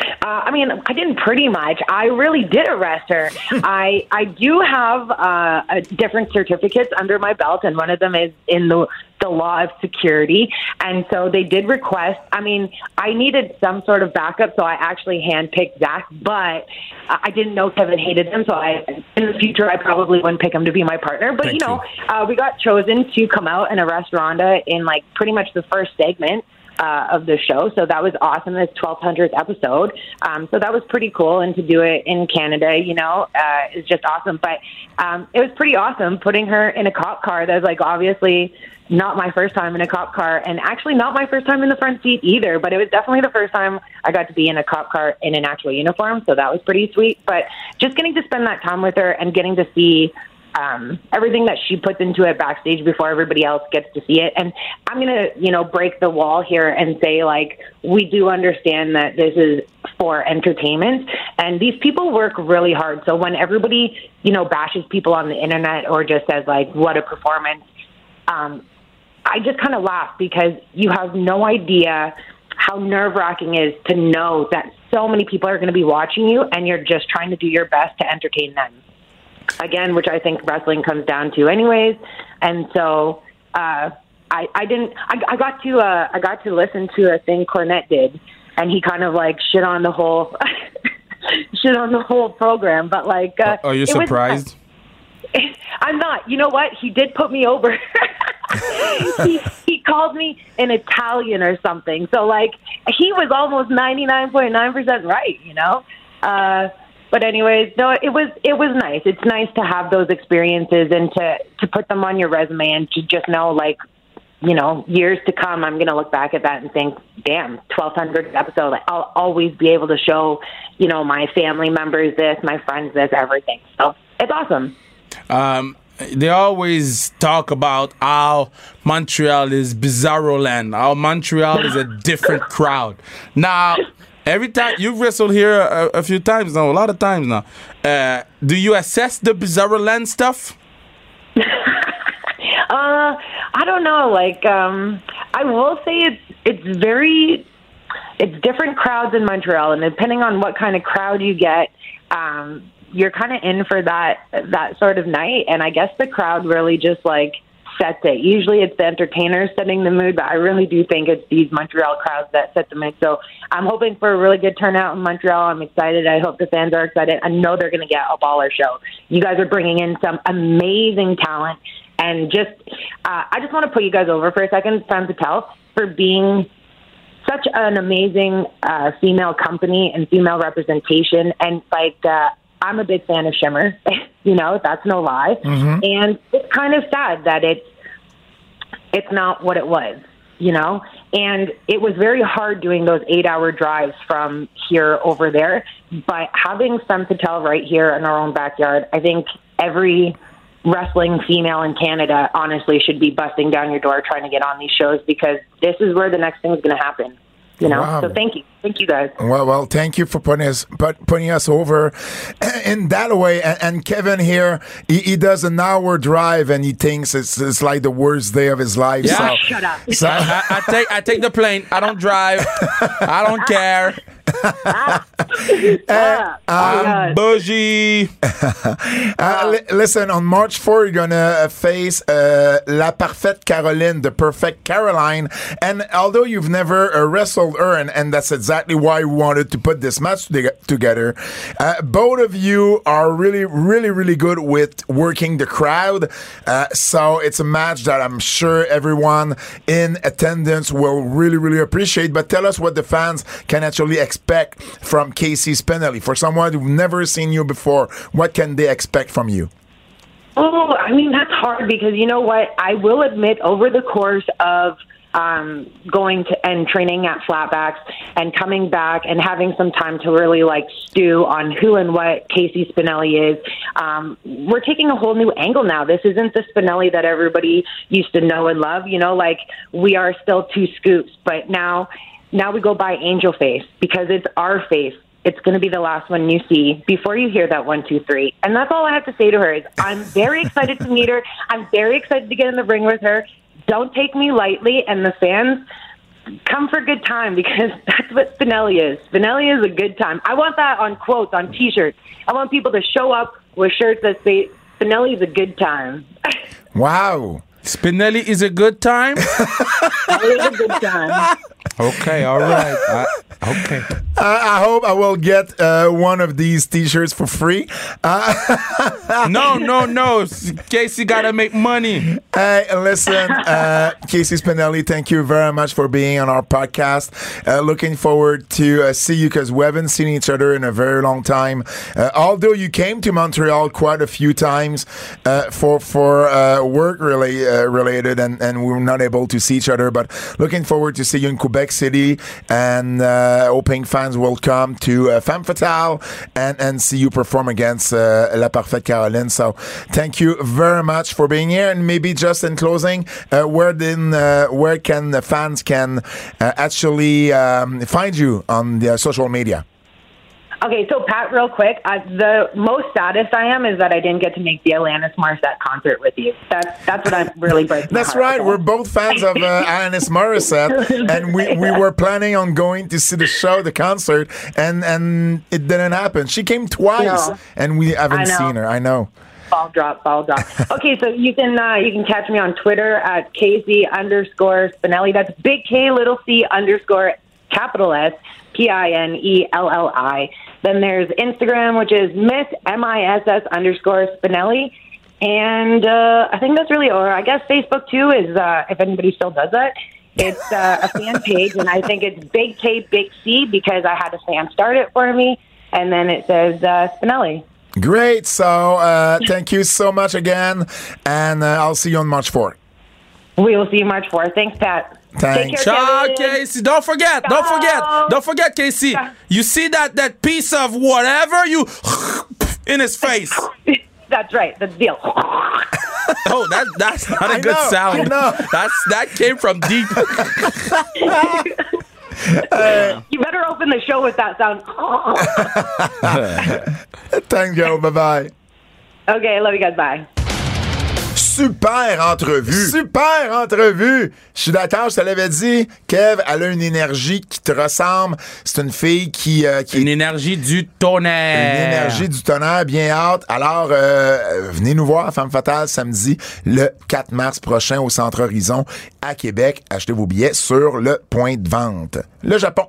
Uh, I mean, I didn't pretty much. I really did arrest her. I I do have uh, a different certificates under my belt, and one of them is in the the law of security. And so they did request. I mean, I needed some sort of backup, so I actually handpicked Zach, but I didn't know Kevin hated him, so I in the future I probably wouldn't pick him to be my partner. But Thank you know, you. Uh, we got chosen to come out and arrest Rhonda in like pretty much the first segment uh, of the show. So that was awesome. This 1200th episode. Um, so that was pretty cool. And to do it in Canada, you know, uh, is just awesome. But um, it was pretty awesome putting her in a cop car. That was like obviously not my first time in a cop car and actually not my first time in the front seat either, but it was definitely the first time I got to be in a cop car in an actual uniform. So that was pretty sweet. But just getting to spend that time with her and getting to see um, everything that she puts into it backstage before everybody else gets to see it. And I'm gonna, you know, break the wall here and say like we do understand that this is for entertainment, and these people work really hard. So when everybody, you know, bashes people on the internet or just says like what a performance, um, I just kind of laugh because you have no idea how nerve wracking is to know that so many people are going to be watching you and you're just trying to do your best to entertain them again, which I think wrestling comes down to, anyways. And so uh, I, I didn't. I, I got to. Uh, I got to listen to a thing Cornette did, and he kind of like shit on the whole. shit on the whole program, but like, uh, are you was- surprised? I'm not. You know what? He did put me over. he, he called me an Italian or something. So like he was almost 99.9% right, you know? Uh but anyways, no, it was it was nice. It's nice to have those experiences and to to put them on your resume and to just know like you know, years to come, I'm going to look back at that and think, damn, 1200 episode. I'll always be able to show, you know, my family members this, my friends this, everything. So it's awesome. Um, they always talk about how Montreal is bizarro land, how Montreal is a different crowd. Now, every time you've wrestled here a, a few times now, a lot of times now, uh, do you assess the bizarro land stuff? Uh, I don't know. Like, um, I will say it's it's very it's different crowds in Montreal, and depending on what kind of crowd you get, um, you're kind of in for that that sort of night. And I guess the crowd really just like sets it. Usually, it's the entertainers setting the mood, but I really do think it's these Montreal crowds that set the mood. So I'm hoping for a really good turnout in Montreal. I'm excited. I hope the fans are excited. I know they're going to get a baller show. You guys are bringing in some amazing talent and just uh, I just want to put you guys over for a second, Sam Patel, for being such an amazing uh, female company and female representation. And like, uh, I'm a big fan of Shimmer. you know, that's no lie. Mm-hmm. And it's kind of sad that it's it's not what it was. You know, and it was very hard doing those eight-hour drives from here over there. But having Sam Patel right here in our own backyard, I think every wrestling female in Canada honestly should be busting down your door trying to get on these shows because this is where the next thing is going to happen. You know, Wow. so thank you, thank you guys. Well, well, thank you for putting us put, putting us over in that way. And, and Kevin here, he, he does an hour drive, and he thinks it's, it's like the worst day of his life. Yeah. So, Shut up. so I, I take I take the plane. I don't drive. I don't care. Ah, oh I'm God. bougie. Uh, li- listen, on March 4, you're going to face uh, La Parfaite Caroline, the Perfect Caroline. And although you've never uh, wrestled her, and, and that's exactly why we wanted to put this match to- together, uh, both of you are really, really, really good with working the crowd. Uh, so it's a match that I'm sure everyone in attendance will really, really appreciate. But tell us what the fans can actually expect from Casey Spinelli. For someone who've never seen you before, what can they expect from you? Oh, I mean that's hard because you know what? I will admit, over the course of um, going to and training at Flatbacks and coming back and having some time to really like stew on who and what Casey Spinelli is, um, we're taking a whole new angle now. This isn't the Spinelli that everybody used to know and love. You know, like we are still two scoops, but now now we go by Angel Face because it's our face it's going to be the last one you see before you hear that one, two, three. And that's all I have to say to her is I'm very excited to meet her. I'm very excited to get in the ring with her. Don't take me lightly, and the fans come for a good time because that's what Spinelli is. Spinelli is a good time. I want that on quotes on T-shirts. I want people to show up with shirts that say Spinelli is a good time. Wow. Spinelli is a good time. Spinelli is a good time. Okay, all right. I- okay. I hope I will get uh, one of these T-shirts for free. Uh, no, no, no. Casey gotta make money. Hey, listen, uh, Casey Spinelli, thank you very much for being on our podcast. Uh, looking forward to uh, see you because we haven't seen each other in a very long time. Uh, although you came to Montreal quite a few times uh, for for uh, work really uh, related, and, and we were not able to see each other. But looking forward to see you in Quebec City, and uh, hoping fans will come to uh, Femme Fatale and and see you perform against uh, La Parfaite Caroline. So thank you very much for being here, and maybe just in closing, uh, where then where can the fans can actually um, find you on the social media? Okay, so Pat, real quick, uh, the most saddest I am is that I didn't get to make the Alanis Morissette concert with you. That's that's what I'm really breaking. That's right. about. We're both fans of uh, Alanis Morissette, and we, we were planning on going to see the show, the concert, and and it didn't happen. She came twice, No. and we haven't seen her. I know. ball drop, ball drop. okay, so you can uh, you can catch me on Twitter at KC underscore Spinelli. That's big K little C underscore capital S P I N E L L I. Then there's Instagram, which is Miss M I S S underscore Spinelli. And uh, I think that's really, or I guess Facebook too is uh, if anybody still does that. It's uh, a fan page, and I think it's Big K Big C because I had a fan start it for me, and then it says uh, Spinelli. Great. So uh, thank you so much again, and uh, I'll see you on March 4th. We will see you March 4th. Thanks, Pat. Thanks. Take care, Ciao, Casey. Don't forget. Don't forget. Don't forget, Casey. You see that that piece of whatever you in his face. That's right. The deal. Oh, that that's not a I good know, sound. I know. That's that came from deep. you better open the show with that sound. Thank you. Bye bye. okay, love you guys. Bye. Super entrevue. Super entrevue. Je suis d'accord, je te l'avais dit. Kev, elle a une énergie qui te ressemble. C'est une fille qui, euh, qui est Une énergie du tonnerre. Une énergie du tonnerre bien hâte. Alors, euh, venez nous voir, Femme Fatale, samedi, le 4 mars prochain au Centre Horizon à Québec. Achetez vos billets sur le point de vente. Le Japon.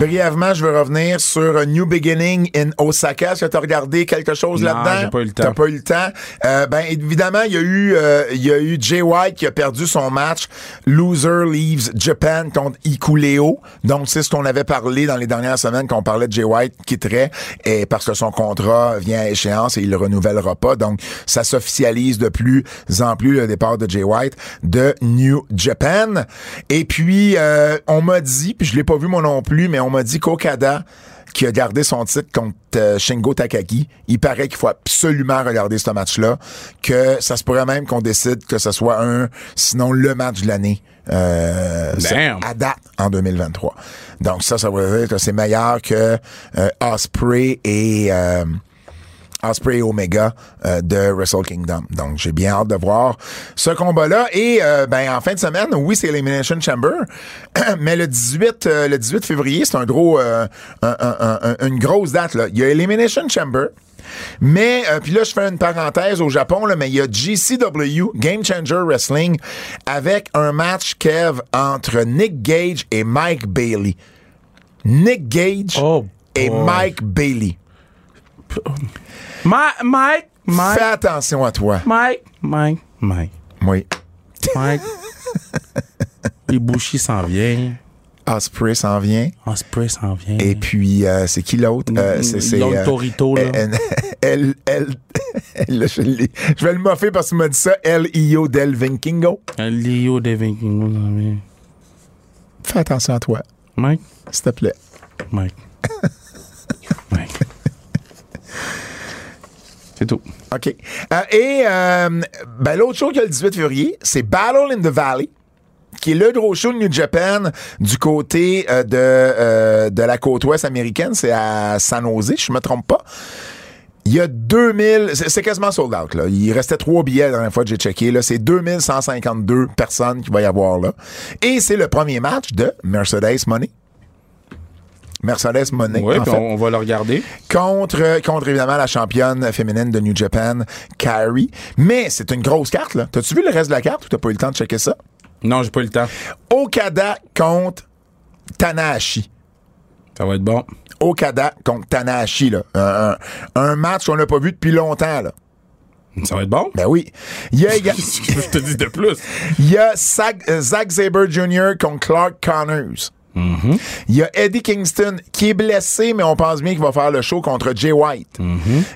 Brièvement, je veux revenir sur New Beginning in Osaka. Est-ce que tu as regardé quelque chose Non, là-dedans? j'ai pas eu le temps. T'as pas eu le temps? Euh, ben, évidemment, il y a eu, euh, il y a eu Jay White qui a perdu son match. Loser leaves Japan contre Ikuleo. Donc, c'est ce qu'on avait parlé dans les dernières semaines qu'on parlait de Jay White qui quitterait et parce que son contrat vient à échéance et il le renouvellera pas. Donc, ça s'officialise de plus en plus le départ de Jay White de New Japan. Et puis, euh, on m'a dit, puis je l'ai pas vu moi non plus, mais on m'a dit qu'Okada qui a gardé son titre contre euh, Shingo Takagi. Il paraît qu'il faut absolument regarder ce match-là, que ça se pourrait même qu'on décide que ce soit un, sinon le match de l'année. Euh, à date en 2023. Donc ça, ça veut dire que c'est meilleur que euh, Osprey et euh, Osprey et Omega euh, de Wrestle Kingdom. Donc, j'ai bien hâte de voir ce combat-là. Et euh, ben en fin de semaine, oui, c'est Elimination Chamber, mais le 18, euh, le 18 février, c'est un gros, euh, un- un- un- une grosse date. Là. Il y a Elimination Chamber. Mais, euh, puis là, je fais une parenthèse au Japon, là, mais il y a GCW, Game Changer Wrestling, avec un match, Kev, entre Nick Gage et Mike Bailey. Nick Gage Oh, et. Mike Bailey. Mike, Mike, Mike, Fais attention à toi. Mike, Mike, Mike, Oui. Mike. Ibushi s'en vient. Osprey s'en vient. Osprey s'en vient. Et puis, euh, c'est qui l'autre? Euh, c'est, c'est, L'autre euh, Torito, là. Elle, elle, je, je vais le moffer parce qu'il m'a dit ça. L.I.O. Del Vinkingo. Lio de Vikingo s'en vient. Fais attention à toi, Mike, s'il te plaît. Mike. C'est tout. OK. Euh, et euh, ben, l'autre show qu'il y a le 18 février, c'est Battle in the Valley, qui est le gros show de New Japan du côté euh, de, de la côte ouest américaine. C'est à San Jose, je me trompe pas. Il y a 2000, c'est quasiment sold out. Là. Il restait trois billets la dernière fois que j'ai checké. C'est 2152 personnes qu'il va y avoir là. Et c'est le premier match de Mercedes Money Mercedes Monet, Oui, on, on va le regarder. contre, contre évidemment la championne féminine de New Japan, Kairi. Mais c'est une grosse carte, là. T'as-tu vu le reste de la carte ou t'as pas eu le temps de checker ça? Non, j'ai pas eu le temps. Okada contre Tanahashi. Ça va être bon. Okada contre Tanahashi, là. Un, un- un match qu'on n'a pas vu depuis longtemps, là. Ça va être bon? Ben oui. Il y a, je te dis de plus. il y a Zack, euh, Sabre Jr. contre Clark Connors. Il y a Eddie Kingston qui est blessé, mais on pense bien qu'il va faire le show contre Jay White.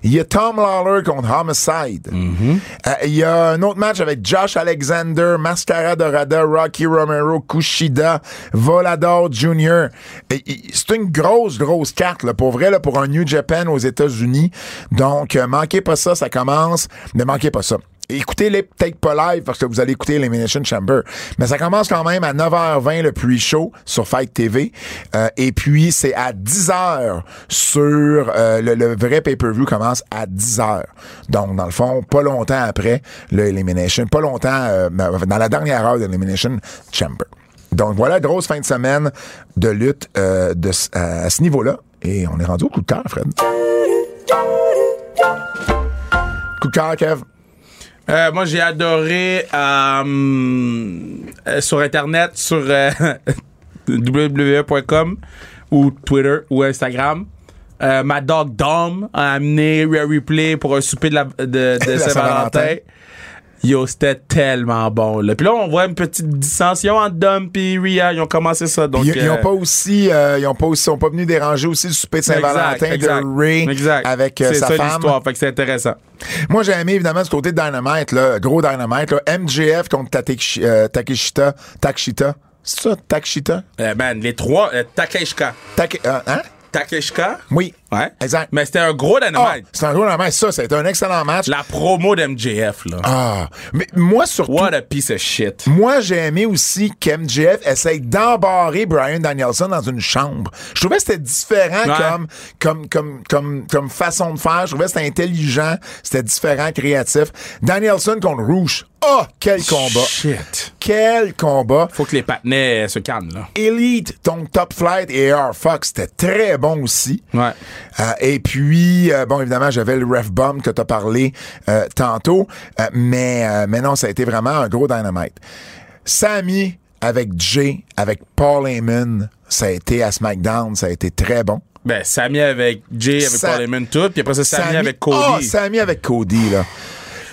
Il y a Tom Lawler contre Homicide. Euh, Il y a un autre match avec Josh Alexander, Mascara Dorada, Rocky Romero, Kushida, Volador Jr. C'est une grosse, grosse carte, là, pour vrai, là, pour un New Japan aux États-Unis. Donc, euh, manquez pas ça, ça commence. Ne manquez pas ça. Écoutez-les peut-être pas live parce que vous allez écouter Elimination Chamber. Mais ça commence quand même à 9h20 le pre-show sur Fight TV. Euh, et puis, c'est à 10h sur... euh, le, vrai pay-per-view commence à 10h. Donc, dans le fond, pas longtemps après le Elimination. Pas longtemps... euh, dans la dernière heure de l'Elimination Chamber. Donc, voilà, grosse fin de semaine de lutte de, à ce niveau-là. Et on est rendu au coup de cœur, Fred. Coup de cœur, Kev. Euh, moi, j'ai adoré euh, euh, sur Internet, sur euh, www.com ou Twitter ou Instagram. Euh, ma dog Dom a amené Rare Replay pour un souper de, la, de, de Saint-Valentin. Yo, c'était tellement bon. Là. Puis là, on voit une petite dissension entre Dom et Ria. Ils ont commencé ça. Donc, Ils, ils ont euh, pas aussi, euh, ils ont pas aussi, sont pas venus déranger aussi le souper de Saint-Valentin de Ray exact. avec euh, C'est sa ça femme. l'histoire. Fait que c'est intéressant. Moi, j'ai aimé évidemment du côté de Dynamite, là, gros Dynamite, là, MJF contre Takeshi- euh, Takeshita, Takeshita? C'est ça, Takeshita? Euh, man, les trois, euh, Takeshka. Take, euh, hein? Takeshka? Oui. Ouais. Exact. Mais c'était un gros Ah, dynamite. c'est un gros Dynamite. Ça, c'était un excellent match. La promo d'MJF, là. Ah. Mais moi, surtout. What a piece of shit. Moi, j'ai aimé aussi qu'MJF essaye d'embarrer Brian Danielson dans une chambre. Je trouvais que c'était différent Ouais. comme, comme, comme, comme, comme façon de faire. Je trouvais que c'était intelligent, c'était différent, créatif. Danielson contre Rouge. Oh, quel combat! Shit. Quel combat! Faut que les patinets euh, se calment, là. Elite, donc Top Flight et Air Fox, c'était très bon aussi. Ouais. Euh, et puis, euh, bon, évidemment, j'avais le Ref Bomb que tu as parlé euh, tantôt, mais, mais non, ça a été vraiment un gros dynamite. Sammy avec Jay, avec Paul Heyman, ça a été à SmackDown, ça a été très bon. Ben, Sammy avec Jay, avec Sa- Paul Heyman, tout. Puis après ça, Sammy, avec Ah, Cody. Sammy avec Cody, là.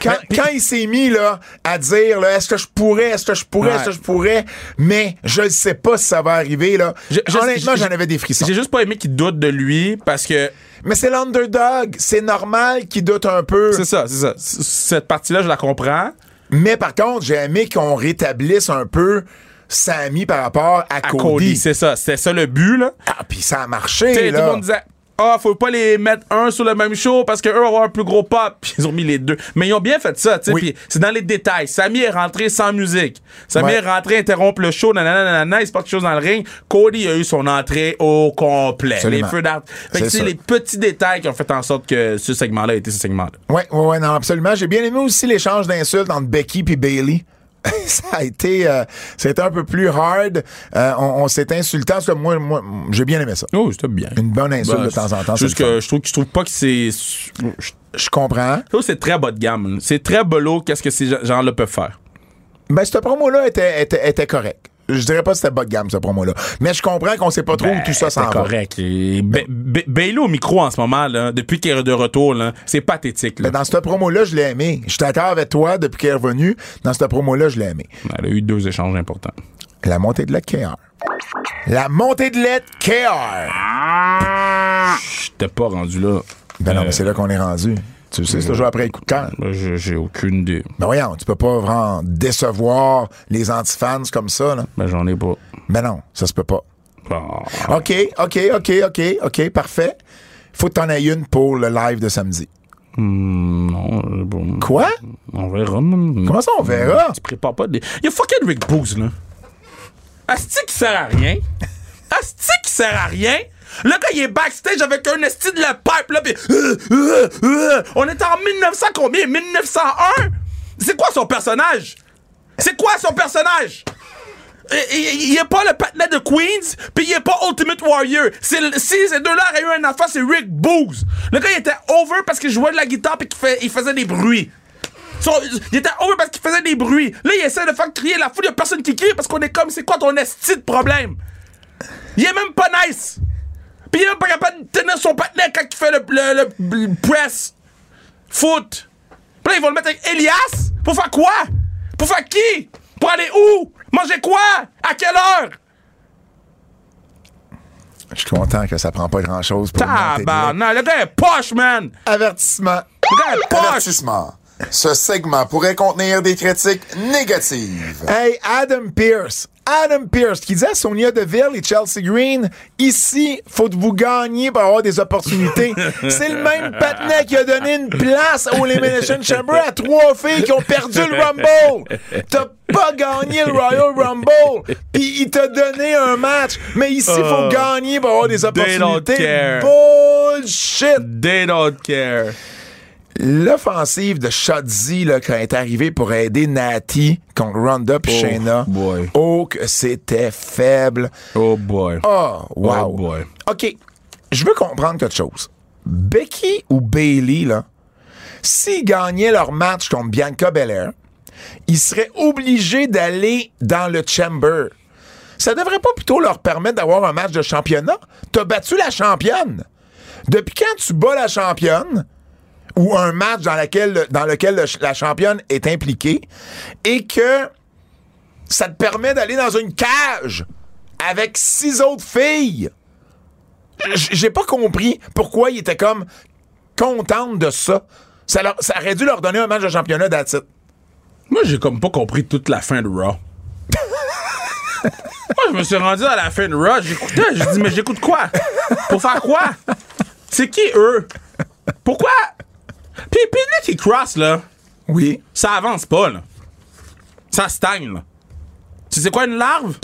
Quand, Mais- puis- quand il s'est mis là à dire là, est-ce que je pourrais, est-ce que je pourrais, Ouais. est-ce que je pourrais, mais je ne sais pas si ça va arriver là. Je- Honnêtement, j'en avais des frissons. J'ai juste pas aimé qu'il doute de lui parce que Mais c'est l'underdog, c'est normal qu'il doute un peu. c'est ça, c'est ça. Cette partie-là, je la comprends. Mais par contre, j'ai aimé qu'on rétablisse un peu Sammy par rapport à, À Cody. Cody, c'est ça. C'était ça le but, là. Ah, puis ça a marché, tout le monde disait Ah, faut pas les mettre un sur le même show parce qu'eux vont avoir un plus gros pop. Puis ils ont mis les deux. Mais ils ont bien fait ça, tu sais. Oui. Puis c'est dans les détails. Sammy est rentré sans musique. Sammy Ouais. est rentré, interrompre le show, nanana, nanana, il se passe quelque chose dans le ring. Cody a eu son entrée au complet. Absolument. Les feux d'art. Fait que C'est les petits détails qui ont fait en sorte que ce segment-là a été ce segment-là. Ouais, ouais, ouais, non, absolument. J'ai bien aimé aussi l'échange d'insultes entre Becky et Bailey. ça a été, euh, été un peu plus hard. Euh, on on s'est insulté. En tout cas, moi, moi j'ai bien aimé ça. Oh, c'était bien. Une bonne insulte Ben, de temps en temps. Juste que je trouve, je trouve pas que c'est. Je Je comprends. trouve que c'est très bas de gamme. C'est très bolo qu'est-ce que ces gens-là peuvent faire. Ben, cette promo-là était, était, était correcte. Je dirais pas que c'était bas de gamme, cette promo-là. Mais je comprends qu'on sait pas trop où tout ça s'en Ben, C'est va. correct. Et Ba- Ba- Bailey au micro en ce moment, là, depuis qu'il est de retour, là, c'est pathétique. Là. Dans cette promo-là, je l'ai aimé. Je suis d'accord avec toi depuis qu'elle est revenue. Dans cette promo-là, je l'ai aimé. Elle a eu deux échanges importants. La montée de lait KR. La montée de lait KR. J'étais pas rendu là. Ben non, Euh, mais c'est là qu'on est rendu. Tu sais, c'est toujours après le coup de cœur. ben, j'ai aucune idée. Ben voyons, tu peux pas vraiment décevoir les antifans comme ça, là. Ben, j'en ai pas. Ben non, ça se peut pas. Ah. OK, OK, OK, OK, OK, parfait. Faut que t'en aies une pour le live de samedi. Hmm, non, euh, bon. Quoi? On verra. Comment ça, on verra? Tu prépares pas des. Il y a fucking Rick Booz, là. Asti qui sert à rien. Asti qui sert à rien. Le gars, il est backstage avec un esti de la pipe, là, pis... euh, euh, euh. On est en 1900 combien? 1901? C'est quoi son personnage? C'est quoi son personnage? il est pas le patinet de Queens, puis il est pas Ultimate Warrior. Si ces deux-là auraient eu un enfant, c'est Rick Booz. Le gars, il était over parce qu'il jouait de la guitare puis qu'il il faisait des bruits. Il était over parce qu'il faisait des bruits. Là, il essaie de faire crier la foule. Il y a personne qui crie parce qu'on est comme, c'est quoi ton esti de problème? Il est même pas nice. Puis il est même pas capable de tenir son patinet quand il fait le, le- le- le press foot. Puis là, ils vont le mettre avec Elias? Pour faire quoi? Pour faire qui? Pour aller où? Manger quoi? À quelle heure? Je suis content que ça prend pas grand-chose pour monter de là. Tabarnak, le gars est poche, man! Avertissement. Le gars est poche! Avertissement. Ce segment pourrait contenir des critiques négatives. Hey, Adam Pierce. Adam Pierce qui disait à Sonia Deville et Chelsea Green, ici, faut que vous gagner pour avoir des opportunités? C'est le même patinet qui a donné une place au Elimination Chamber à trois filles qui ont perdu le Rumble. T'as pas gagné le Royal Rumble, puis il t'a donné un match. Mais ici, faut gagner pour avoir des don't opportunités. care. Bullshit. They don't care. L'offensive de Shotzi là, quand elle est arrivée pour aider Natty contre Ronda puis Oh, Shayna. boy. Oh, que c'était faible. Oh boy. Oh, wow. Oh, boy. OK, je veux comprendre quelque chose. Becky ou Bailey, là, s'ils gagnaient leur match contre Bianca Belair, ils seraient obligés d'aller dans le Chamber. Ça devrait pas plutôt leur permettre d'avoir un match de championnat? T'as battu la championne. Depuis quand tu bats la championne, ou un match dans, laquelle, dans lequel le- la championne est impliquée, et que ça te permet d'aller dans une cage avec six autres filles? J'ai pas compris pourquoi ils étaient comme contentes de ça. Ça, leur- ça aurait dû leur donner un match de championnat it. Moi, j'ai comme pas compris toute la fin de Raw. Moi, je me suis rendu à la fin de Raw, j'écoutais, je dis, mais j'écoute quoi? Pour faire quoi? C'est qui eux? Pourquoi? Puis, puis Nicky Cross, là, Oui. ça avance pas, là. Ça stagne, là. Tu sais quoi, une larve?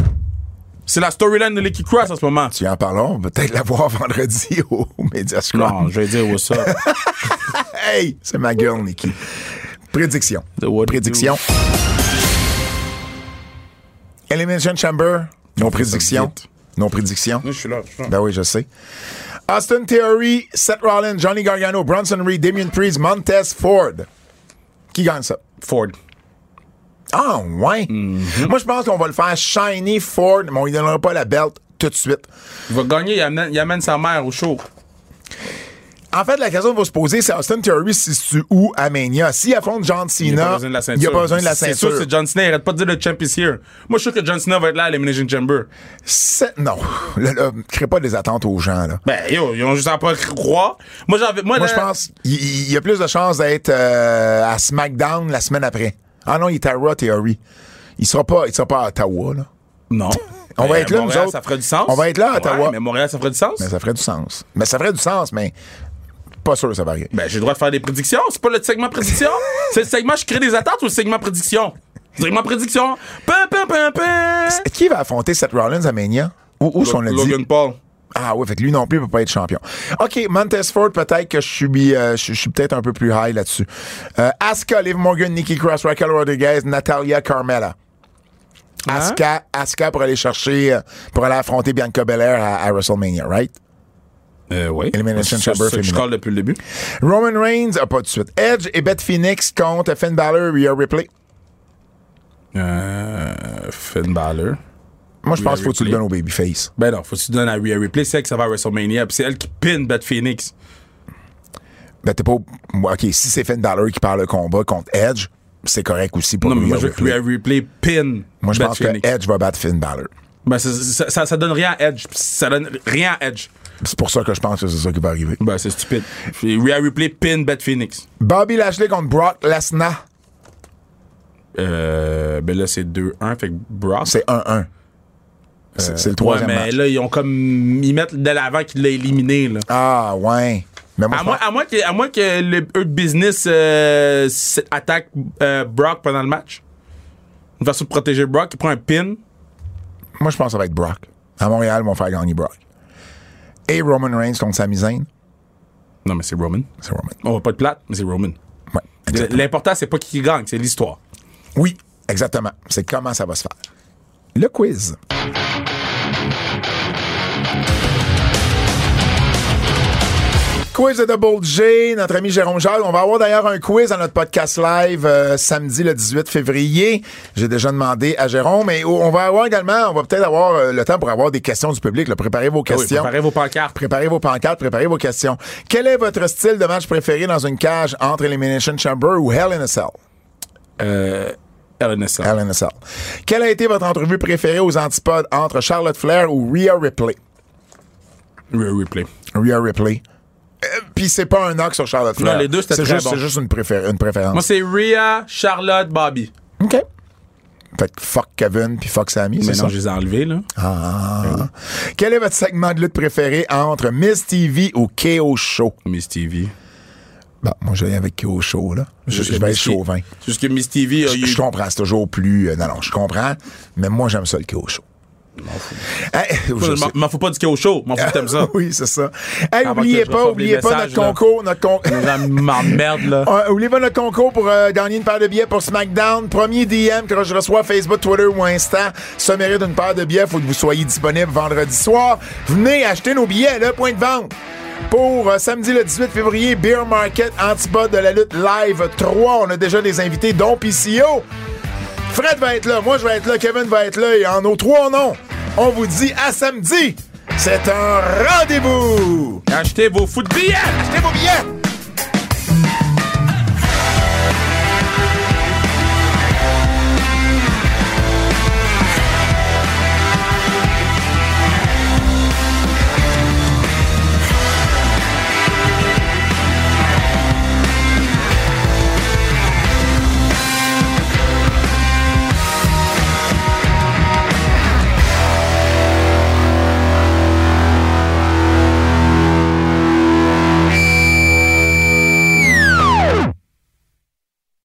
C'est la storyline de Nicky Cross en ce moment. Tu en parlons, on va peut-être la voir vendredi au, Media. Non, je vais dire what's up. Hey, c'est ma girl, Nikki. Prédiction. Prédiction. Elimination Chamber. Prédictions. je suis là, je suis là. Ben oui, je sais. Austin Theory, Seth Rollins, Johnny Gargano, Bronson Reed, Damien Priest, Montez Ford. Qui gagne ça? Ford. Ah, ouais. Mm-hmm. Moi, je pense qu'on va le faire shiny Ford, mais on lui donnera pas la belt tout de suite. Il va gagner, il amène, il amène sa mère au show. En fait, la question qu'on va se poser, c'est Austin Theory se situe où à Mania? S'il affronte John Il n'y a Cena, pas besoin de la il ceinture. n'y a pas besoin de la C'est ceinture. sûr, c'est John Cena. Il arrête pas de dire le champ is here. Moi, je suis sûr que John Cena va être là à l'Elimination Chamber. C'est- Non. Là, là, crée pas des attentes aux gens, là. Ben, yo, ils ont juste à pas croire. Moi, j'avais. Moi, je pense il y, a plus de chances d'être euh, à SmackDown la semaine après. Ah non, il est à Raw Theory. Il sera pas, il sera pas à Ottawa, là. Non. On va être là, nous autres. ça ferait du sens. On va être là à Ouais, Ottawa. mais Montréal, ça ferait du sens. Mais ça ferait du sens. Mais ça ferait du sens, mais pas sûr que ça va arriver. Ben, j'ai le droit de faire des prédictions. C'est pas le segment prédiction. c'est le segment je crée des attentes ou le segment prédiction? Segment prédiction. Qui va affronter Seth Rollins à Mania? Où, où sont dit? Logan Paul. Ah oui, fait que lui non plus il peut pas être champion. OK, Montez Ford, peut-être que je suis euh, je, je suis peut-être un peu plus high là-dessus. Euh, Asuka, Liv Morgan, Nikki Cross, Raquel Rodriguez, Natalia Carmella. Hein? Asuka, Asuka pour aller chercher, euh, pour aller affronter Bianca Belair à, à WrestleMania, right? Euh, oui. Elimination Chamber que je féminin. colle depuis le début. Roman Reigns, ah, pas de suite. Edge et Beth Phoenix contre Finn Balor, Rhea Ripley. Euh, Finn Balor. Moi, je pense qu'il faut que tu le donnes au Babyface. Ben non, faut que tu donnes à Rhea Ripley. C'est elle que ça va à WrestleMania. Puis c'est elle qui pin Beth Phoenix. Ben, t'es pas. au- OK, si c'est Finn Balor qui parle le combat contre Edge, c'est correct aussi pour Non, mais moi, je veux que. Rhea Ripley pin Moi, je Beth pense Phoenix. que Edge va battre Finn Balor. Ben, ça, ça donne rien à Edge. Ça donne rien à Edge. C'est pour ça que je pense que c'est ça qui va arriver. Ben, c'est stupide. Rhea Ripley pin Beth Phoenix. Bobby Lashley contre Brock Lesnar, Euh, ben là, c'est 2-1. Fait que Brock. c'est 1-1. C'est c'est le troisième ouais, mais match. là, ils ont comme. Ils mettent de l'avant qu'il l'a éliminé, là. Ah, ouais. Mais moi, À moins, pense- à, moins que, à moins que le eux business euh, attaque euh, Brock pendant le match. Une façon de protéger Brock, il prend un pin. moi, je pense que ça va être Brock. À Montréal, ils vont faire gagner Brock. Et Roman Reigns contre Sami Zayn, Non, mais c'est Roman. c'est Roman. On va pas de plate, mais c'est Roman. Ouais. L'important, c'est pas qui gagne, c'est l'histoire. Oui, exactement. C'est comment ça va se faire. le quiz. Quiz de Double J, notre ami Jérôme Jacques. On va avoir d'ailleurs un quiz à notre podcast live euh, samedi le 18 février. J'ai déjà demandé à Jérôme, mais on va avoir également, on va peut-être avoir euh, le temps pour avoir des questions du public. là. Préparez vos Ah oui, questions. préparez vos pancartes. Préparez vos pancartes, préparez vos questions. Quel est votre style de match préféré dans une cage entre Elimination Chamber ou Hell in a Cell? Euh, LNSL. Hell in a Cell. Quelle a été votre entrevue préférée aux antipodes entre Charlotte Flair ou Rhea Ripley? Re- Replay. Rhea Ripley. Euh, Puis c'est pas un knock sur Charlotte Flair. les deux, c'était C'est très juste, bon. c'est juste une, préfé- une préférence. Moi, c'est Rhea, Charlotte, Bobby. OK. Fait que fuck Kevin puis fuck Sammy, c'est Mais ça? non, je les ai enlevés, là. Ah. Quel est votre segment de lutte préféré entre Miss TV ou KO Show? Miss TV. Bon, moi, je vais avec KO Show, là. Je, je vais être chauvin. Juste que Miss TV a eu... je comprends, c'est toujours plus... euh, non, non, je comprends, mais moi, j'aime ça, le KO Show. Hey, je m'en- fous pas du KO show. M'en fous que t'aimes ça. oui, c'est ça. Hey, Avant oubliez pas, oubliez pas messages, notre là. concours, notre m'emmerdent, là. Euh, oubliez pas notre concours pour euh, gagner une paire de billets pour SmackDown. Premier DM que je reçois Facebook, Twitter ou Insta. Ça mérite une paire de billets. Faut que vous soyez disponible vendredi soir. Venez acheter nos billets, le point de vente. Pour euh, samedi le 18 février, Beer Market Antipode de la lutte live 3. On a déjà des invités, dont PCO. Fred va être là, moi je vais être là, Kevin va être là et en nos trois noms, on vous dit à samedi. C'est un rendez-vous. Achetez vos fous de billets! Achetez vos billets.